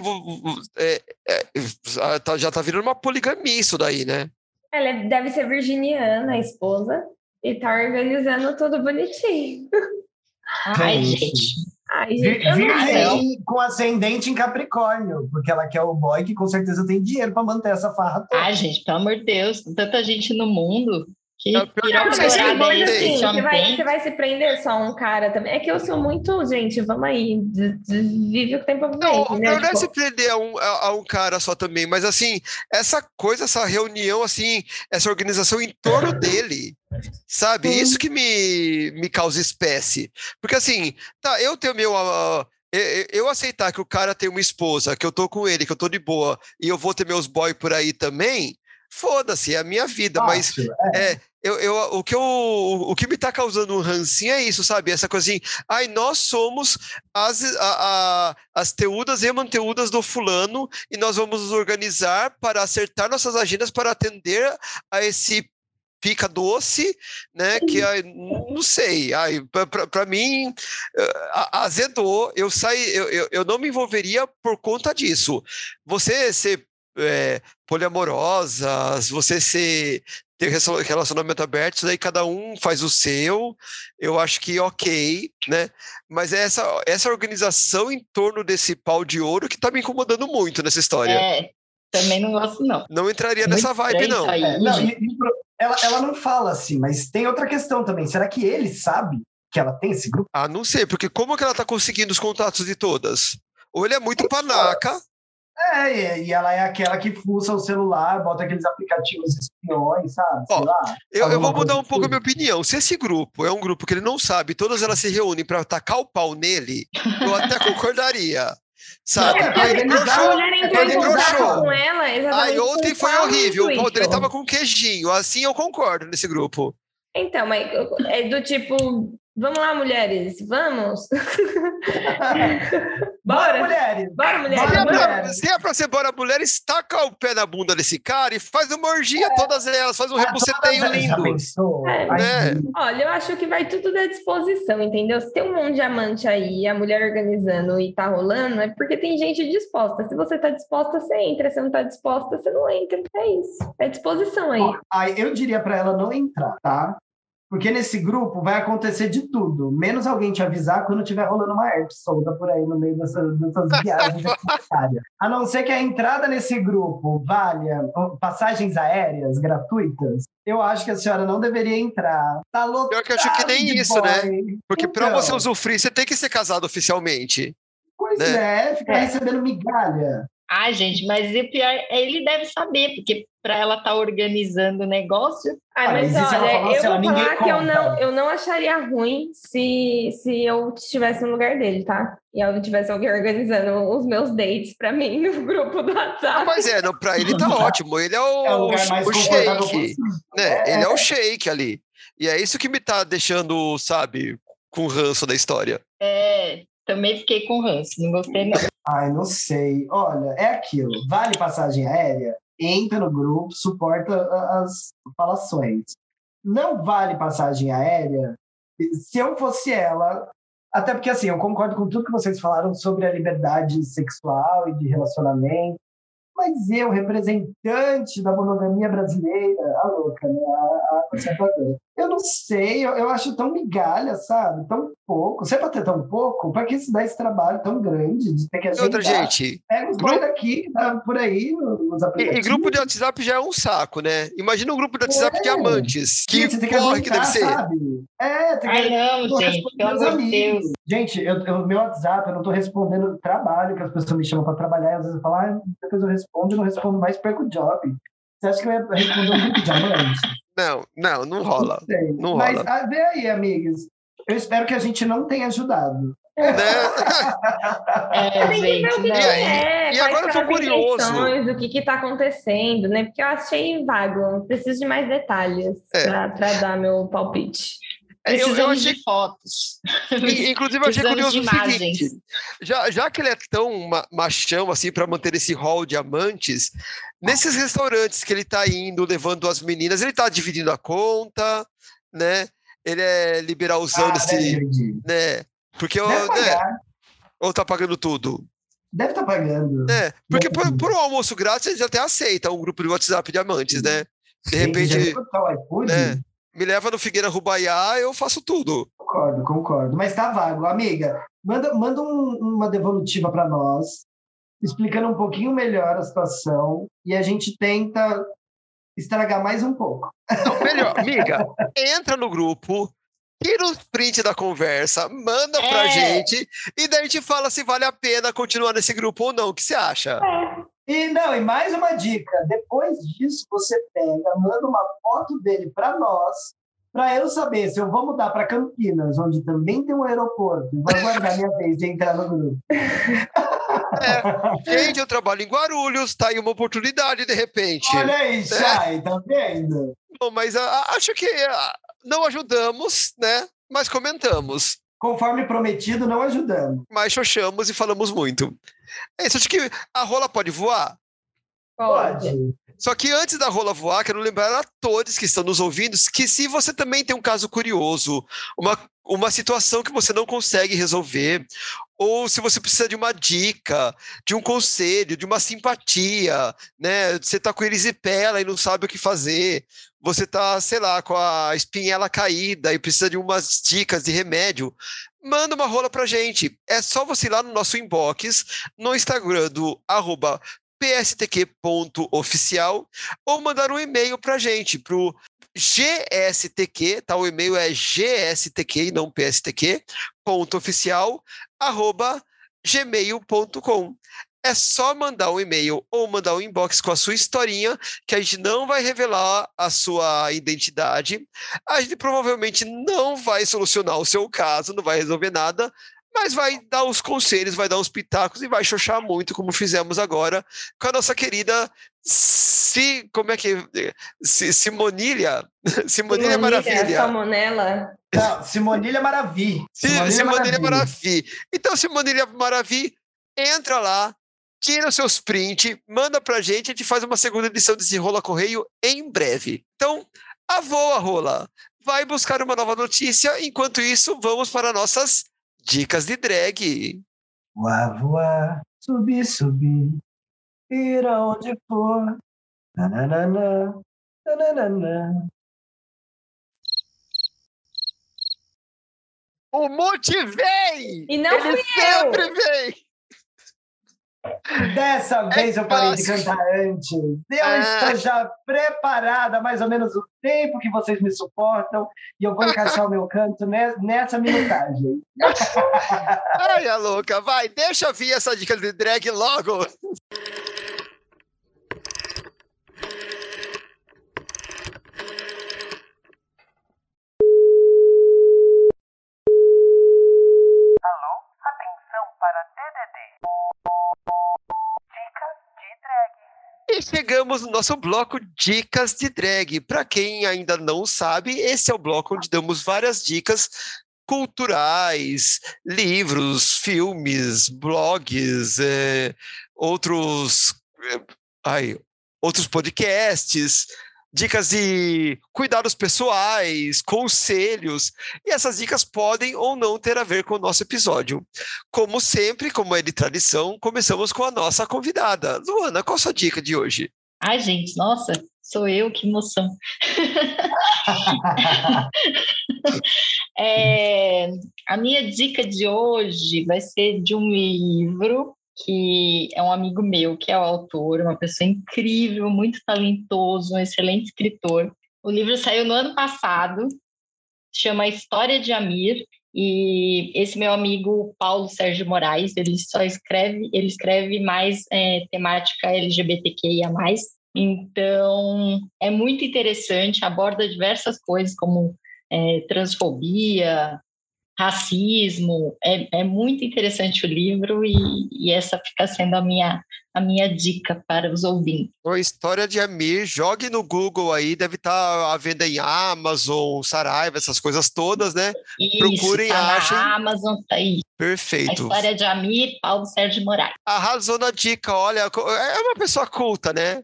B: é, é, tá, já tá virando uma poligamia isso daí, né?
D: Ela é, deve ser virginiana, a esposa, e tá organizando tudo bonitinho.
E: Ai, gente.
D: Ai, gente, Virgem
C: com ascendente em Capricórnio, porque ela quer o boy que com certeza tem dinheiro para manter essa farra
E: toda. Ai, gente, pelo amor de Deus, tanta gente no mundo. Que não,
D: dourada aí, assim, você, vai, você vai se prender só a um cara também. É que eu sou muito, gente, vamos aí, vive o que tem pra viver. Não,
B: né? não é tipo... se prender a um, a, a, um cara só também, mas assim, essa coisa, essa reunião, assim, essa organização em torno dele, sabe? Sim. Isso que me, me causa espécie. Porque assim, tá, eu tenho meu. Uh, eu aceitar que o cara tem uma esposa, que eu tô com ele, que eu tô de boa, e eu vou ter meus boy por aí também, foda-se, é a minha vida, mas é. é. Eu, eu, o, que eu, o que me tá causando um rancinho é isso, sabe? Essa coisa assim, ai, nós somos as, a, a, as teudas e manteudas do fulano e nós vamos nos organizar para acertar nossas agendas para atender a esse pica doce, né? Que ai, não sei, ai, para mim azedou. Eu saí, eu, eu, eu não me envolveria por conta disso. Você ser é, poliamorosas, você ser ter relacionamento aberto, isso daí cada um faz o seu, eu acho que ok, né? Mas é essa, essa organização em torno desse pau de ouro que tá me incomodando muito nessa história.
E: É, também não gosto, não.
B: Não entraria nessa vibe, não.
C: É, não ela, ela não fala assim, mas tem outra questão também. Será que ele sabe que ela tem esse grupo?
B: Ah, não sei, porque como que ela tá conseguindo os contatos de todas? Ou ele é muito panaca,
C: é, e ela é aquela que fuça o celular, bota aqueles aplicativos espiões, sabe?
B: Ó, eu, eu, vou mudar um pouco a minha opinião. Se esse grupo é um grupo que ele não sabe, todas elas se reúnem para tacar o pau nele, eu até concordaria. Sabe?
D: É, aí ele broxou. Ele broxou. Com ela,
B: Aí ontem foi horrível. O pau dele tava com queijinho. Assim eu concordo nesse grupo.
D: Então, mas é do tipo, Vamos lá, mulheres, vamos!
C: Bora, mulheres!
D: Bora, mulheres!
B: Se é,
D: Bora.
B: pra, se é pra ser bora mulheres, taca o pé na bunda desse cara e faz uma orgia, todas elas, faz um rebuceteio
C: Ah, Já
B: lindo.
D: É.
C: Ai,
B: É.
D: Olha, eu acho que vai tudo da disposição, entendeu? Se tem um monte de amante aí, a mulher organizando e tá rolando, é porque tem gente disposta. Se você tá disposta, você entra. Se não tá disposta, você não entra. É isso. É disposição aí.
C: Ai, eu diria pra ela não entrar, tá? Porque nesse grupo vai acontecer de tudo, menos alguém te avisar quando tiver rolando uma herpes solta por aí no meio dessas, dessas viagens necessárias. A não ser que a entrada nesse grupo valha passagens aéreas gratuitas, eu acho que a senhora não deveria entrar. Tá louco?
B: Pior que eu acho que nem isso, né? Porque pra
C: Então.
B: você usufruir, você tem que ser casado oficialmente.
C: Pois
B: né?
C: é, ficar
D: É.
C: recebendo migalha.
E: Ai, gente, mas o pior é ele deve saber, porque para ela estar organizando o negócio,
C: Olha,
D: mas olha, eu vou falar que eu
C: conta.
D: não, eu não acharia ruim se, se eu estivesse no lugar dele, tá? E eu tivesse alguém organizando os meus dates pra mim no grupo do WhatsApp.
B: Mas é, não, pra ele tá ótimo. Ele é o,
C: É o lugar mais
B: o shake. Né?
C: É.
B: Ele é o shake ali. E é isso que me tá deixando, sabe, com ranço da história.
E: é, também fiquei com ranço, não gostei não.
C: Ai, não sei. Olha, é aquilo. Vale passagem aérea? Entra no grupo, suporta as falações. Não vale passagem aérea? Se eu fosse ela, até porque assim, eu concordo com tudo que vocês falaram sobre a liberdade sexual e de relacionamento, mas eu, representante da monogamia brasileira, a louca, né? A, a conservadora. Eu não sei, eu, eu acho tão migalha, sabe? Tão pouco. Se é pra ter tão pouco, pra que se dá esse trabalho tão grande de ter que
B: E
C: agendar?
B: outra, gente,
C: Pega os bois daqui, tá por aí, nos
B: e,
C: aplicativos.
B: e grupo de WhatsApp já é um saco, né? Imagina um grupo de WhatsApp de
C: É.
B: amantes. Que
C: você que
B: porra que deve ser.
C: sabe? É, tem que
E: Ai, não, gente, pelo amor de. Deus.
C: Gente, eu, eu- meu WhatsApp, eu não tô respondendo o trabalho que as pessoas me chamam para trabalhar. E às vezes eu falo, ah, depois eu respondo, eu não respondo mais, perco o job. Você acha que eu ia responder um grupo de amante?
B: Não, não, não rola. não
C: Mas
B: rola.
C: ah, vê aí, amigas. Eu espero que a gente não tenha ajudado.
B: Né?
E: É, gente,
D: que
E: não.
D: é,
B: E
D: quais
B: agora eu
D: são
B: tô
D: as
B: curioso.
D: O que que tá acontecendo, né? Porque eu achei vago. Preciso de mais detalhes
B: É.
D: pra dar meu palpite.
B: É, eu, eu achei
E: de fotos.
B: Inclusive, eu achei curioso o seguinte: já, já que ele é tão ma- machão assim para manter esse hall de amantes, nesses restaurantes que ele tá indo, levando as meninas, ele tá dividindo a conta, né? Ele é liberalzão
C: Ah, dividir.
B: né? Porque eu, né? Ou tá pagando tudo?
C: Deve estar pagando.
B: Né? Porque por, por um almoço grátis ele já até aceita um grupo de WhatsApp de amantes, né? De
C: já
B: repente, né? Me leva no Figueira Rubaiá, eu faço tudo.
C: Concordo, concordo. Mas tá vago. Amiga, manda, manda um- uma devolutiva para nós, explicando um pouquinho melhor a situação e a gente tenta estragar mais um pouco.
B: Não, melhor, amiga, entra no grupo, tira os print da conversa, manda pra
E: É.
B: gente e daí a gente fala se vale a pena continuar nesse grupo ou não. O que você acha?
C: E não, e mais uma dica. Depois disso, você pega, manda uma foto dele para nós, para eu saber se eu vou mudar para Campinas, onde também tem um aeroporto, e vou aguardar minha vez de entrar no grupo.
B: É, gente, eu trabalho em Guarulhos, tá aí uma oportunidade de repente.
C: Olha aí, Chay, tá vendo?
B: Bom, mas a- a- acho que ah, não ajudamos, né? Mas comentamos.
C: Conforme prometido, não ajudamos.
B: Mas xoxamos e falamos muito. É isso, acho que a rola pode voar.
C: Pode.
B: Só que antes da rola voar, quero lembrar a todos que estão nos ouvindo que se você também tem um caso curioso, uma, uma situação que você não consegue resolver, ou se você precisa de uma dica, de um conselho, de uma simpatia, né? Você tá com erisipela e não sabe o que fazer, você tá, sei lá, com a espinhela caída e precisa de umas dicas de remédio, manda uma rola pra gente. É só você ir lá no nosso inbox, no Instagram do arroba pstq.oficial ou mandar um e-mail para a gente, para o GSTQ, tá? O e-mail é GSTQ e não PSTQ, ponto oficial, arroba gmail.com. É só mandar um e-mail ou mandar um inbox com a sua historinha, que a gente não vai revelar a sua identidade. A gente provavelmente não vai solucionar o seu caso, não vai resolver nada, mas vai dar os conselhos, vai dar uns pitacos e vai xoxar muito, como fizemos agora com a nossa querida Si, como é que Si- Simonilha? Simonilha é Maravilha.
D: Salmonella.
C: Não, Simonilha Maravi.
B: Simonilha, Simonilha Maravi. Então, Simonilha Maravi, entra lá, tira os seus prints, manda pra gente, a gente faz uma segunda edição desse Rola Correio em breve. Então, a voa, Rola, vai buscar uma nova notícia. Enquanto isso, vamos para nossas dicas de drag.
C: Voar, voar, subir, subir, ir aonde for. Nananana, nananana.
B: O Monte vem!
D: E não
B: Ele
D: fui
B: sempre
D: eu!
B: vem!
C: Dessa vez eu parei de cantar antes. Eu
B: Ah.
C: estou já preparada, mais ou menos o tempo que vocês me suportam, e eu vou encaixar o meu canto ne- nessa minutagem.
B: Ai, a louca, vai, deixa vir essa dica de drag logo.
F: Atenção para DDD. Dicas de drag.
B: E chegamos no nosso bloco Dicas de Drag. Para quem ainda não sabe, esse é o bloco onde damos várias dicas culturais, livros, filmes, blogs, eh, outros, eh, ai, outros podcasts, dicas de cuidados pessoais, conselhos, e essas dicas podem ou não ter a ver com o nosso episódio. Como sempre, como é de tradição, começamos com a nossa convidada. Luana, qual a sua dica de hoje?
E: Ai, gente, nossa, sou eu, que emoção. É, a minha dica de hoje vai ser de um livro que é um amigo meu, que é o autor, uma pessoa incrível, muito talentoso, um excelente escritor. O livro saiu no ano passado, chama História de Amir, e esse meu amigo Paulo Sérgio Moraes, ele só escreve, ele escreve mais é, temática LGBTQIA+, então é muito interessante, aborda diversas coisas como é, transfobia, racismo, é, é muito interessante o livro e, e essa fica sendo a minha, a minha dica para os ouvintes.
B: A história de Amir, jogue no Google aí, deve estar à venda em Amazon, Saraiva, essas coisas todas, né?
E: Isso,
B: Procurem,
E: tá
B: achem.
E: Amazon, tá aí. A
B: Perfeito.
E: história de Amir, Paulo Sérgio Moraes.
B: Arrasou na dica, olha, é uma pessoa culta, né?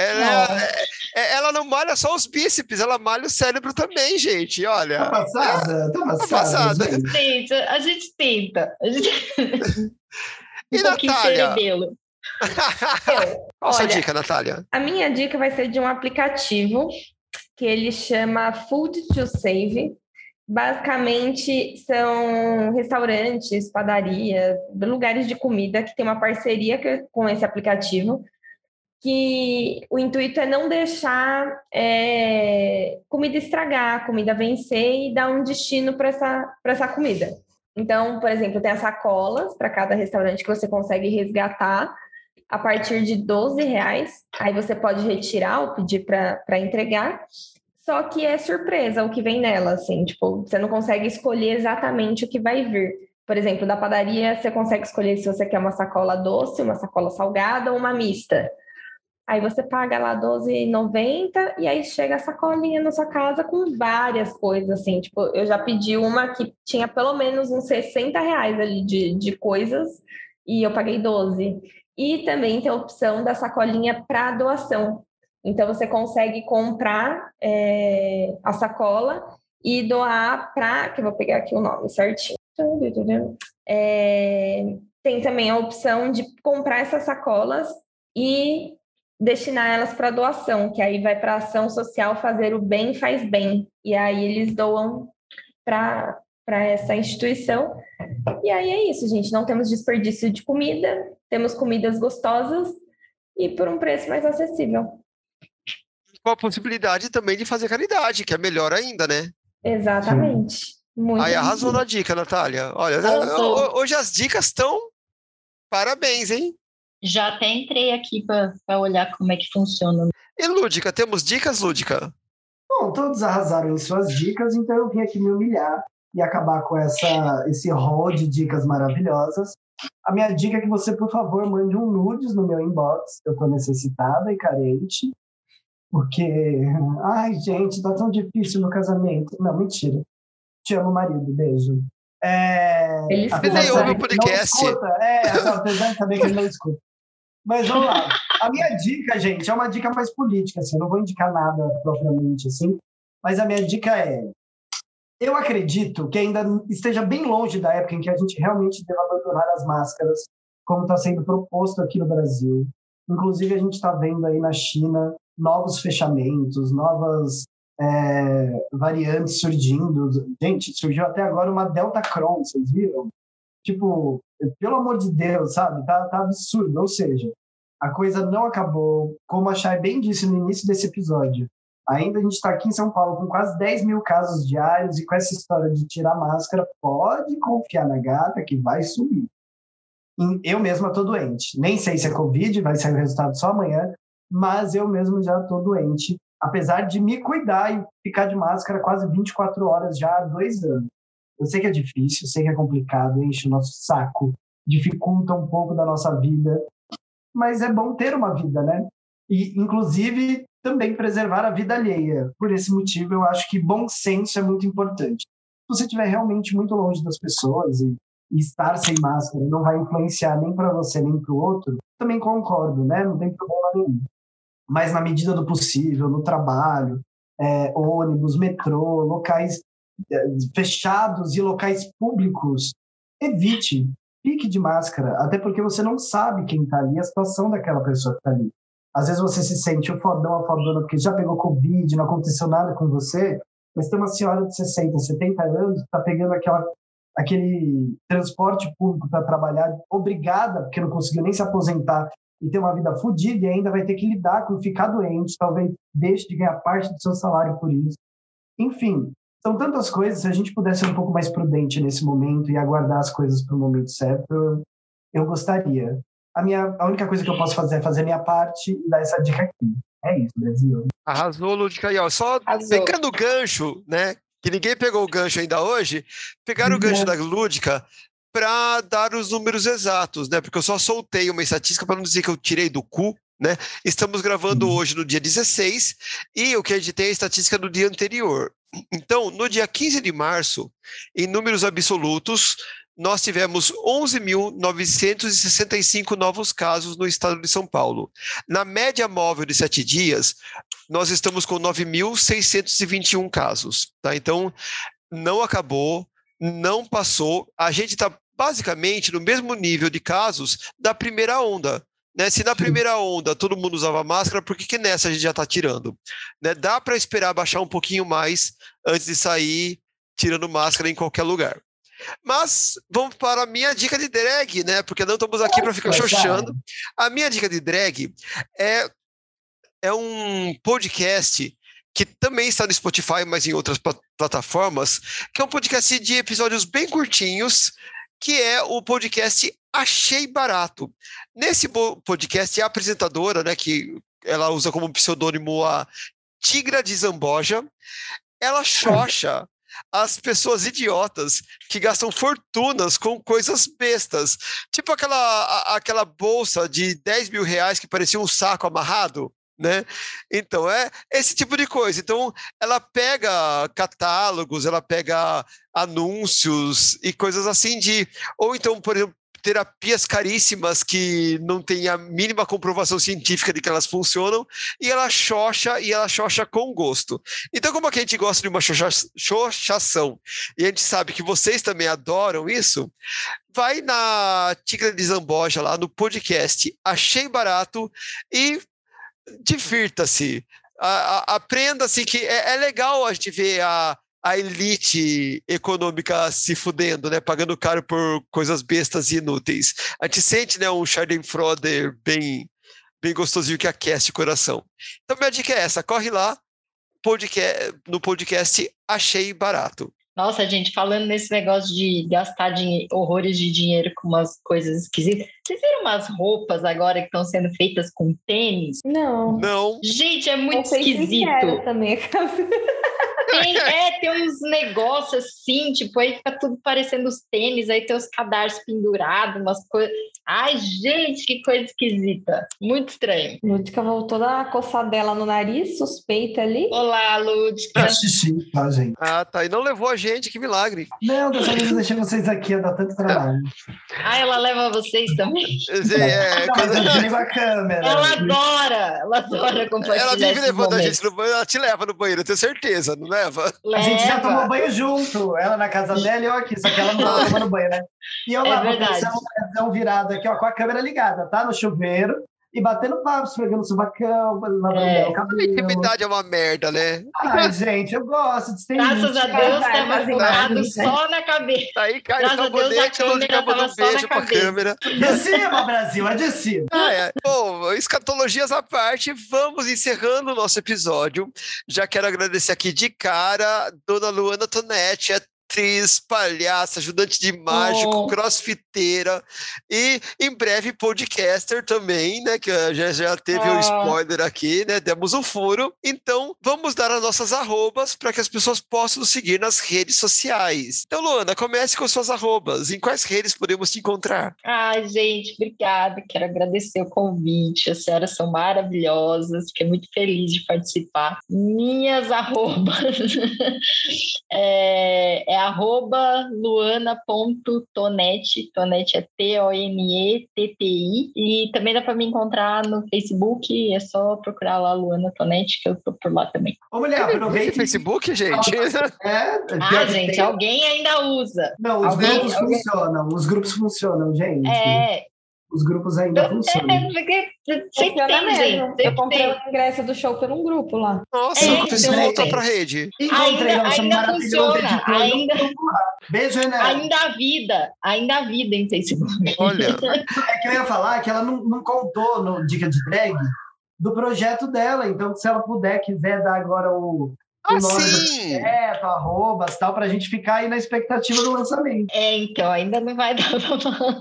B: Ela,
E: Não.
B: é- é- ela não malha só os bíceps, ela malha o cérebro também, gente.
C: Tá
B: Olha.
C: passada? Tá passada.
B: passada.
C: gente.
E: Gente, a gente tenta. A gente...
B: E
E: um pouquinho
B: Natália?
E: cerebelo.
B: Qual a sua dica, Natália?
D: A minha dica vai ser de um aplicativo que ele chama Food to Save. Basicamente, são restaurantes, padarias, lugares de comida que tem uma parceria com esse aplicativo, que o intuito é não deixar é, comida estragar, comida vencer e dar um destino para essa, essa comida. Então, por exemplo, tem as sacolas para cada restaurante que você consegue resgatar a partir de 12 reais. Aí você pode retirar ou pedir para entregar. Só que é surpresa o que vem nela, assim, tipo, você não consegue escolher exatamente o que vai vir. Por exemplo, da padaria, você consegue escolher se você quer uma sacola doce, uma sacola salgada ou uma mista. Aí você paga lá R$12,90 e aí chega a sacolinha na sua casa com várias coisas, assim. Tipo, eu já pedi uma que tinha pelo menos uns 60 reais ali de, de coisas e eu paguei 12. E também tem a opção da sacolinha para doação. Então você consegue comprar é, a sacola e doar para. Que eu vou pegar aqui o nome certinho. É, tem também a opção de comprar essas sacolas e destinar elas para doação, que aí vai para ação social fazer o bem faz bem. E aí eles doam para essa instituição. E aí é isso, gente. Não temos desperdício de comida, temos comidas gostosas e por um preço mais acessível.
B: Com a possibilidade também de fazer caridade, que é melhor ainda, né?
D: Exatamente. Muito
B: Aí arrasou na dica, Natália. Olha,
E: Arrasou.
B: hoje as dicas estão. Parabéns, hein?
E: Já até entrei aqui para olhar como é que funciona.
B: E Lúdica, temos dicas, Lúdica?
C: Bom, todos arrasaram em suas dicas, então eu vim aqui me humilhar e acabar com essa, esse rol de dicas maravilhosas. A minha dica é que você, por favor, mande um nudes no meu inbox. Eu estou necessitada e carente. Porque, ai, gente, tá tão difícil no casamento. Não, mentira. Te amo, marido. Beijo. É,
D: Ele
B: nem
C: de
B: ouve o podcast.
C: Não escuta, é, apesar de saber que ele não escuta. Mas vamos lá. A minha dica, gente, é uma dica mais política, assim, eu não vou indicar nada propriamente, assim, mas a minha dica é: eu acredito que ainda esteja bem longe da época em que a gente realmente deva abandonar as máscaras, como está sendo proposto aqui no Brasil. Inclusive, a gente está vendo aí na China novos fechamentos, novas é, variantes surgindo. Gente, surgiu até agora uma Delta Cron, vocês viram? Tipo, pelo amor de Deus, sabe? Tá, tá absurdo. Ou seja, a coisa não acabou. Como a Chay bem disse no início desse episódio, ainda a gente está aqui em São Paulo com quase 10 mil casos diários e com essa história de tirar máscara, pode confiar na gata que vai subir. Eu mesma estou doente. Nem sei se é Covid, vai sair o resultado só amanhã, mas eu mesmo já estou doente, apesar de me cuidar e ficar de máscara quase 24 horas já há dois anos. Eu sei que é difícil, sei que é complicado, enche o nosso saco, dificulta um pouco da nossa vida, mas é bom ter uma vida, né? E, inclusive, também preservar a vida alheia. Por esse motivo, eu acho que bom senso é muito importante. Se você estiver realmente muito longe das pessoas e, e estar sem máscara não vai influenciar nem para você nem para o outro, também concordo, né? Não tem problema nenhum. Mas na medida do possível, no trabalho, é, ônibus, metrô, locais fechados e locais públicos, evite, fique de máscara, até porque você não sabe quem está ali, a situação daquela pessoa que está ali. Às vezes você se sente o fodão, a fodona, porque já pegou Covid, não aconteceu nada com você, mas tem uma senhora de 60, 70 anos que está pegando aquela, aquele transporte público para trabalhar, obrigada, porque não conseguiu nem se aposentar e ter uma vida fodida e ainda vai ter que lidar com ficar doente, talvez deixe de ganhar parte do seu salário por isso. Enfim, são tantas coisas, se a gente pudesse ser um pouco mais prudente nesse momento e aguardar as coisas para o momento certo, eu, eu gostaria. A, minha, a única coisa que eu posso fazer é fazer a minha parte e dar essa dica aqui. É isso, Brasil.
B: Arrasou, Lúdica. ó. Só
D: Arrasou.
B: pegando o gancho, né? Que ninguém pegou o gancho ainda hoje, pegaram o gancho da Lúdica para dar os números exatos, né? Porque eu só soltei uma estatística para não dizer que eu tirei do cu, né? Estamos gravando
C: Uhum.
B: hoje no dia 16 e o que a gente tem é a estatística do dia anterior. Então, no dia 15 de março, em números absolutos, nós tivemos 11.965 novos casos no estado de São Paulo. Na média móvel de sete dias, nós estamos com 9.621 casos. Tá? Então, não acabou, não passou. A gente está basicamente no mesmo nível de casos da primeira onda. Né? Se na primeira onda todo mundo usava máscara, por que, que nessa a gente já está tirando? Né? Dá para esperar baixar um pouquinho mais antes de sair tirando máscara em qualquer lugar. Mas vamos para a minha dica de drag, né? Porque não estamos aqui para ficar xoxando. A minha dica de drag é, é um podcast que também está no Spotify, mas em outras pla- plataformas, que é um podcast de episódios bem curtinhos, que é o podcast Achei Barato. Nesse podcast, a apresentadora, né, que ela usa como pseudônimo a Tigra de Zamboja, ela xoxa as pessoas idiotas que gastam fortunas com coisas bestas. Tipo aquela, a- aquela bolsa de 10 mil reais que parecia um saco amarrado. Né? Então, é esse tipo de coisa. Então, ela pega catálogos, ela pega anúncios e coisas assim de. Ou então, por exemplo, terapias caríssimas que não tem a mínima comprovação científica de que elas funcionam, e ela xoxa e ela xoxa com gosto. Então, como aqui a gente gosta de uma xoxa- xoxação, e a gente sabe que vocês também adoram isso, vai na Tigra de Zamboja lá no podcast Achei Barato e divirta-se. A- a- Aprenda assim que é, é legal a gente ver a, a elite econômica se fudendo, né? Pagando caro por coisas bestas e inúteis. A gente sente né, um Schadenfreude bem, bem gostosinho que aquece o coração. Então, minha dica é essa: corre lá podcast, no podcast Achei Barato.
E: Nossa, gente, falando nesse negócio de gastar dinhe- horrores de dinheiro com umas coisas esquisitas. Vocês viram umas roupas agora que estão sendo feitas com tênis?
D: Não.
B: Não.
E: Gente, é muito esquisito.
D: também.
E: Tem, é, tem uns negócios assim, tipo, aí fica tudo parecendo os tênis, aí tem os cadarços pendurados, umas coisas. Ai, gente, que coisa esquisita. Muito estranho.
D: Lúdica voltou a dar uma coçadela no nariz, suspeita ali.
E: Olá, Lúdica.
C: Xixi, tá, gente?
B: Ah, tá. E não levou a gente, que milagre.
C: Não, dessa vez eu deixei vocês aqui, dá tanto trabalho.
E: Ah, ela leva vocês também.
B: É,
C: Não, mas
B: quando-
C: eu a câmera.
E: Ela adora, ela adora compartilhar.
B: ela vive levando a gente no banheiro, ela te leva no banheiro, eu tenho certeza, não leva?
C: A gente já
E: Leva.
C: tomou banho junto, ela na casa dela e eu aqui, só que ela não tava tomando banho, né? E eu
E: É
C: lá, com
E: verdade.
C: telão virado aqui, ó, com a câmera ligada, tá? No chuveiro, e batendo papo, esfregando o subacão, lavando
E: É.
C: o
B: A
C: cabelo.
B: intimidade é uma merda, né?
C: Ai, gente, eu gosto de ter
E: Graças a. Deus, sentado
D: vai.
E: só na cabeça.
B: Aí cai
E: Graças
B: o
E: a Deus, a
B: sabonete, Lúdica
E: câmera
B: manda um
E: só
B: beijo pra câmera.
C: De cima, Brasil, é de cima.
B: Ah, é. Bom, escatologias à parte, vamos encerrando o nosso episódio. Já quero agradecer aqui de cara Dona Luana Tonetti, atriz, palhaça, ajudante de mágico,
E: Oh.
B: crossfiteira e em breve podcaster também, né? Que já, já teve um
E: Ah.
B: spoiler aqui, né? Demos um furo. Então, vamos dar as nossas arrobas para que as pessoas possam nos seguir nas redes sociais. Então, Luana, comece com suas arrobas. Em quais redes podemos te encontrar?
E: Ai, gente, obrigada. Quero agradecer o convite. As senhoras são maravilhosas. Fiquei muito feliz de participar. Minhas arrobas é, é arroba luana.tonete. Tonete é T-O-N-E-T-T-I. E também dá para me encontrar no Facebook. É só procurar lá Luana Tonete, que eu tô por lá também.
C: Ô, mulher,
B: Tem
C: aproveita.
B: Facebook, gente?
C: É,
E: Ah, gente,
C: tem.
E: alguém ainda usa.
C: Não, os
E: alguém-
C: grupos
E: alguém-
C: funcionam. Os grupos funcionam, gente.
E: É,
C: Os grupos ainda
E: é,
C: funcionam.
E: porque
D: Funciona mesmo. Eu comprei o ingresso do show por um grupo lá.
B: Nossa,
E: É,
B: preciso
E: então,
B: voltar
E: gente.
B: pra rede.
C: Encontrei
E: Ainda-
C: nosso
E: ainda funciona,
C: do
E: ainda-.
C: Beijo, Renan.
E: Ainda há vida, ainda há vida em Facebook.
B: Olha,
C: É que eu ia falar que ela não, não contou no Dica de Drag do projeto dela. Então, se ela puder, quiser dar agora o, o
B: ah,
C: nome do
B: sim!
C: projeto, arrobas, tal, pra gente ficar aí na expectativa do lançamento.
E: É, então, ainda não vai dar pra falar.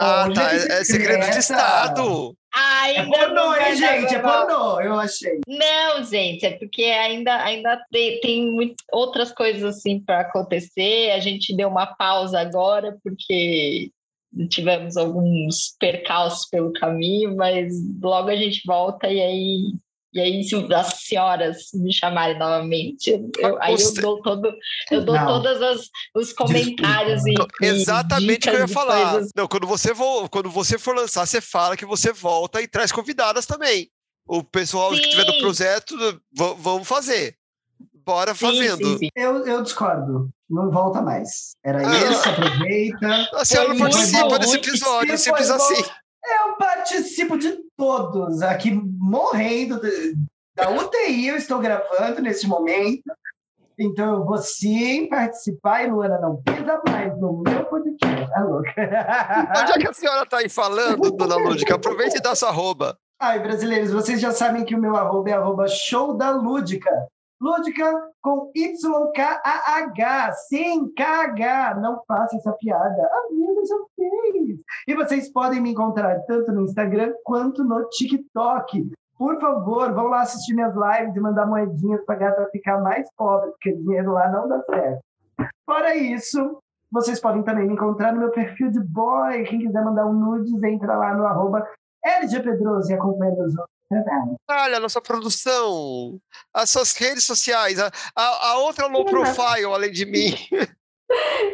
B: Ah, tá. É, é segredo de. Estado.
C: É
E: Ainda
C: pornô,
E: não vai
C: hein, gente? É pornô, eu achei.
E: Não, gente, é porque ainda, ainda tem, tem muito, outras coisas assim para acontecer. A gente deu uma pausa agora porque tivemos alguns percalços pelo caminho, mas logo a gente volta e aí, e aí se as senhoras me chamarem novamente, eu, aí eu dou todo, eu dou todos as- os comentários e, e
B: Exatamente o que eu ia falar.
E: coisas.
B: Não, quando você, vo- quando você for lançar, você fala que você volta e traz convidadas também. O pessoal que estiver no
E: Sim.
B: projeto, vamos fazer. Bora
E: Sim,
B: fazendo.
E: sim, sim.
C: Eu, eu discordo. Não volta mais. Era
B: Ah.
C: isso, aproveita.
B: A senhora não participa desse episódio,
C: sim,
B: simples assim.
C: Eu participo de todos. Aqui morrendo de- da UTI, eu estou gravando nesse momento. Então eu vou sim participar e Luana não pisa mais no meu podcast. É louca.
B: Então, já que a senhora está aí falando, dona Lúdica, aproveite e dá sua arroba.
C: Ai, brasileiros, vocês já sabem que o meu arroba é arroba show da Lúdica. Lúdica com Y-K-A-H. Sim, KH. Não faça essa piada. A vida já fez. E vocês podem me encontrar tanto no Instagram quanto no TikTok. Por favor, vão lá assistir minhas lives e mandar moedinhas para gata ficar mais pobre, porque dinheiro lá não dá certo. Fora isso, vocês podem também me encontrar no meu perfil de boy. Quem quiser mandar um nudes, entra lá no arroba LGP12 e acompanha meus outros
B: Olha, a nossa produção, as suas redes sociais, a, a, a outra low profile, além de mim.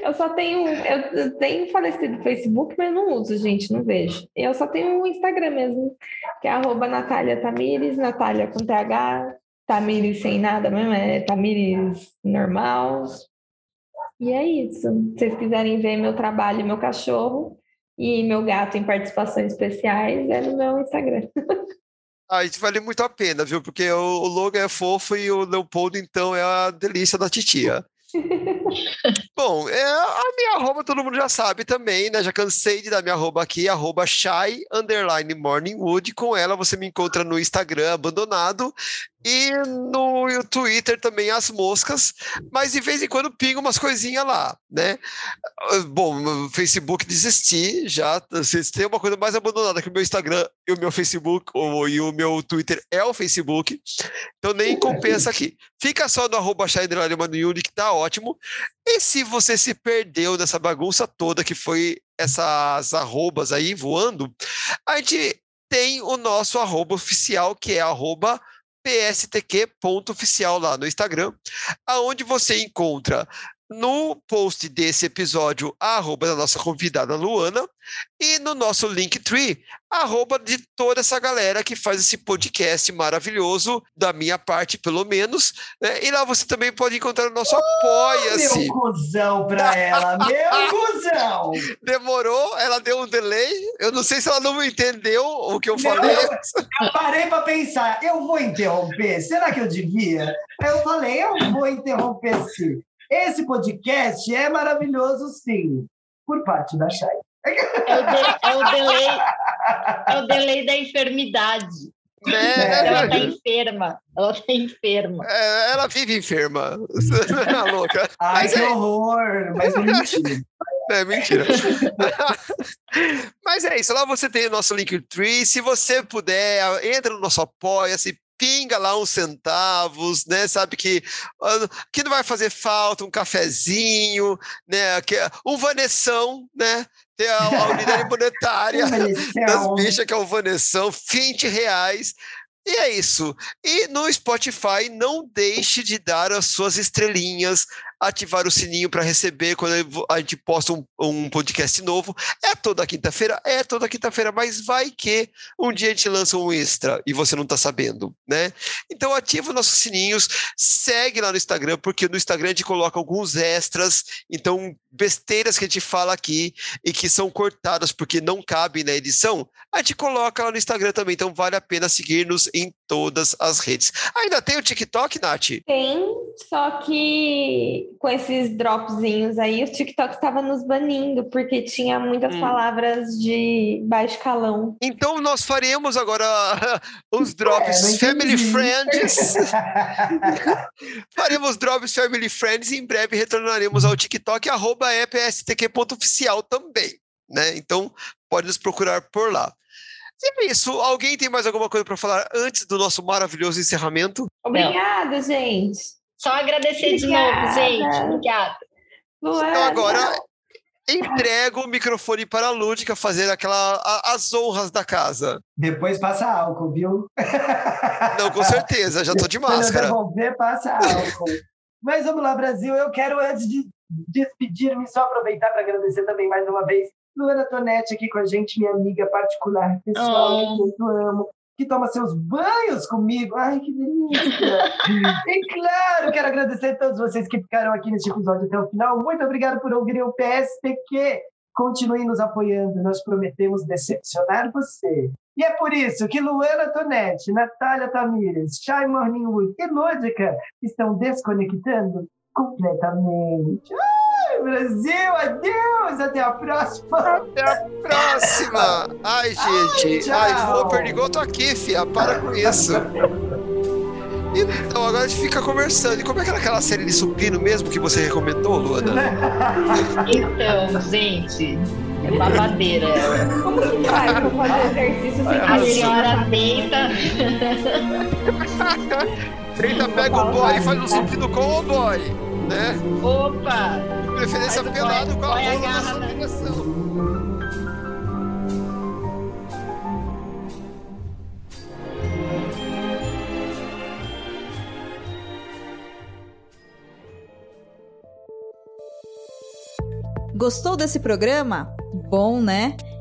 D: Eu só tenho. Eu eu tenho falecido Facebook, mas não uso, gente, não vejo. Eu só tenho o Instagram mesmo, que é arroba Natália Tamires, Natália com TH, Tamires sem nada mesmo, é Tamires normal. E é isso. Se vocês quiserem ver meu trabalho, meu cachorro e meu gato em participações especiais, é no meu Instagram.
B: Ah, isso vale muito a pena, viu? Porque o, Logan é fofo e o Leopoldo, então, é a delícia da titia. Bom, é, a minha arroba todo mundo já sabe também, né? Já cansei de dar minha arroba aqui, arroba shy, underline morningwood. Com ela você me encontra no Instagram abandonado E no Twitter também as moscas, mas de vez em quando pinga umas coisinhas lá, né? Bom, o Facebook desisti já. Se tem uma coisa mais abandonada que o meu Instagram e o meu Facebook, ou, e o meu Twitter é o Facebook, então nem compensa aqui. Fica só no arroba no que tá ótimo. E se você se perdeu nessa bagunça toda que foi essas arrobas aí voando, a gente tem o nosso arroba oficial, que é arroba pstq.oficial lá no Instagram, aonde você encontra no post desse episódio a arroba da nossa convidada Luana e no nosso Linktree, arroba de toda essa galera que faz esse podcast maravilhoso, da minha parte, pelo menos. Né? E lá você também pode encontrar o nosso oh, Apoia-se.
C: Meu cuzão pra ela, meu cuzão!
B: Demorou, ela deu um delay. Eu não sei se ela não entendeu o que eu não, falei.
C: Eu parei para pensar, eu vou interromper? Será que eu devia? Eu falei, eu vou interromper sim. Esse podcast é maravilhoso, sim, por parte da Chay.
E: É o, de, é o delay, é o delay da enfermidade. É. Ela está enferma. Ela está enferma.
B: É, ela vive enferma. É louca.
C: Ai, Mas que é... horror! Mas é mentira.
B: É mentira. Mas é isso. Lá você tem o nosso Linktree. Se você puder, entra no nosso Apoia-se, pinga lá uns centavos, né? Sabe que, ah, que não vai fazer falta um cafezinho, né? Que, um vanessão, né? Tem a, a unidade monetária das bichas, que é o vanessão, 20 reais. E é isso. E no Spotify, não deixe de dar as suas estrelinhas, ativar o sininho para receber quando a gente posta um, um podcast novo. É toda quinta-feira? É toda quinta-feira, mas vai que um dia a gente lança um extra e você não está sabendo, né? Então ativa os nossos sininhos, segue lá no Instagram, porque no Instagram a gente coloca alguns extras, então besteiras que a gente fala aqui e que são cortadas porque não cabem na edição, a gente coloca lá no Instagram também, então vale a pena seguir-nos em todas as redes. Ainda tem o TikTok, Nath?
D: Tem, só que com esses dropzinhos aí, o TikTok estava nos banindo, porque tinha muitas hum. palavras de baixo calão.
B: Então nós faremos agora os drops é, Family Friends. faremos drops Family Friends e em breve retornaremos ao TikTok, arroba epstq.oficial também. Né? Então pode nos procurar por lá. E é isso. Alguém tem mais alguma coisa para falar antes do nosso maravilhoso encerramento?
D: Obrigada, gente.
E: Só agradecer Obrigada. de novo, gente. Obrigada.
B: Então agora entrego o microfone para a Lúdica fazer aquela, a, as honras da casa.
C: Depois passa álcool, viu?
B: Não, com certeza, já estou de máscara.
C: devolver, passa álcool. Mas vamos lá, Brasil. Eu quero, antes de despedir-me, só aproveitar para agradecer também mais uma vez Luana Tonetti aqui com a gente, minha amiga particular, pessoal, oh. que eu amo que toma seus banhos comigo. Ai, que delícia! e claro, quero agradecer a todos vocês que ficaram aqui neste episódio até o final. Muito obrigado por ouvir o PSTQ. Continue nos apoiando, nós prometemos decepcionar você. E é por isso que Luana Tonetti, Natália Tamires, Shai Morningwood e Lúdica estão desconectando completamente. Ai, Brasil, adeus! Até a próxima!
B: Até a próxima! Ai, gente! Ai, Ai vou perdigoto aqui, fia. Para com isso. Então, agora a gente fica conversando. E como é que era aquela série de supino mesmo que você recomendou, Luana?
E: Então, gente, é babadeira.
D: Como que faz pra fazer exercício sem
E: A senhora deita.
B: deita, pega o boy e faz um supino com o boy né?
E: Opa!
B: Preferência pelado com a rola na sua direção.
A: Gostou desse programa? Bom, né?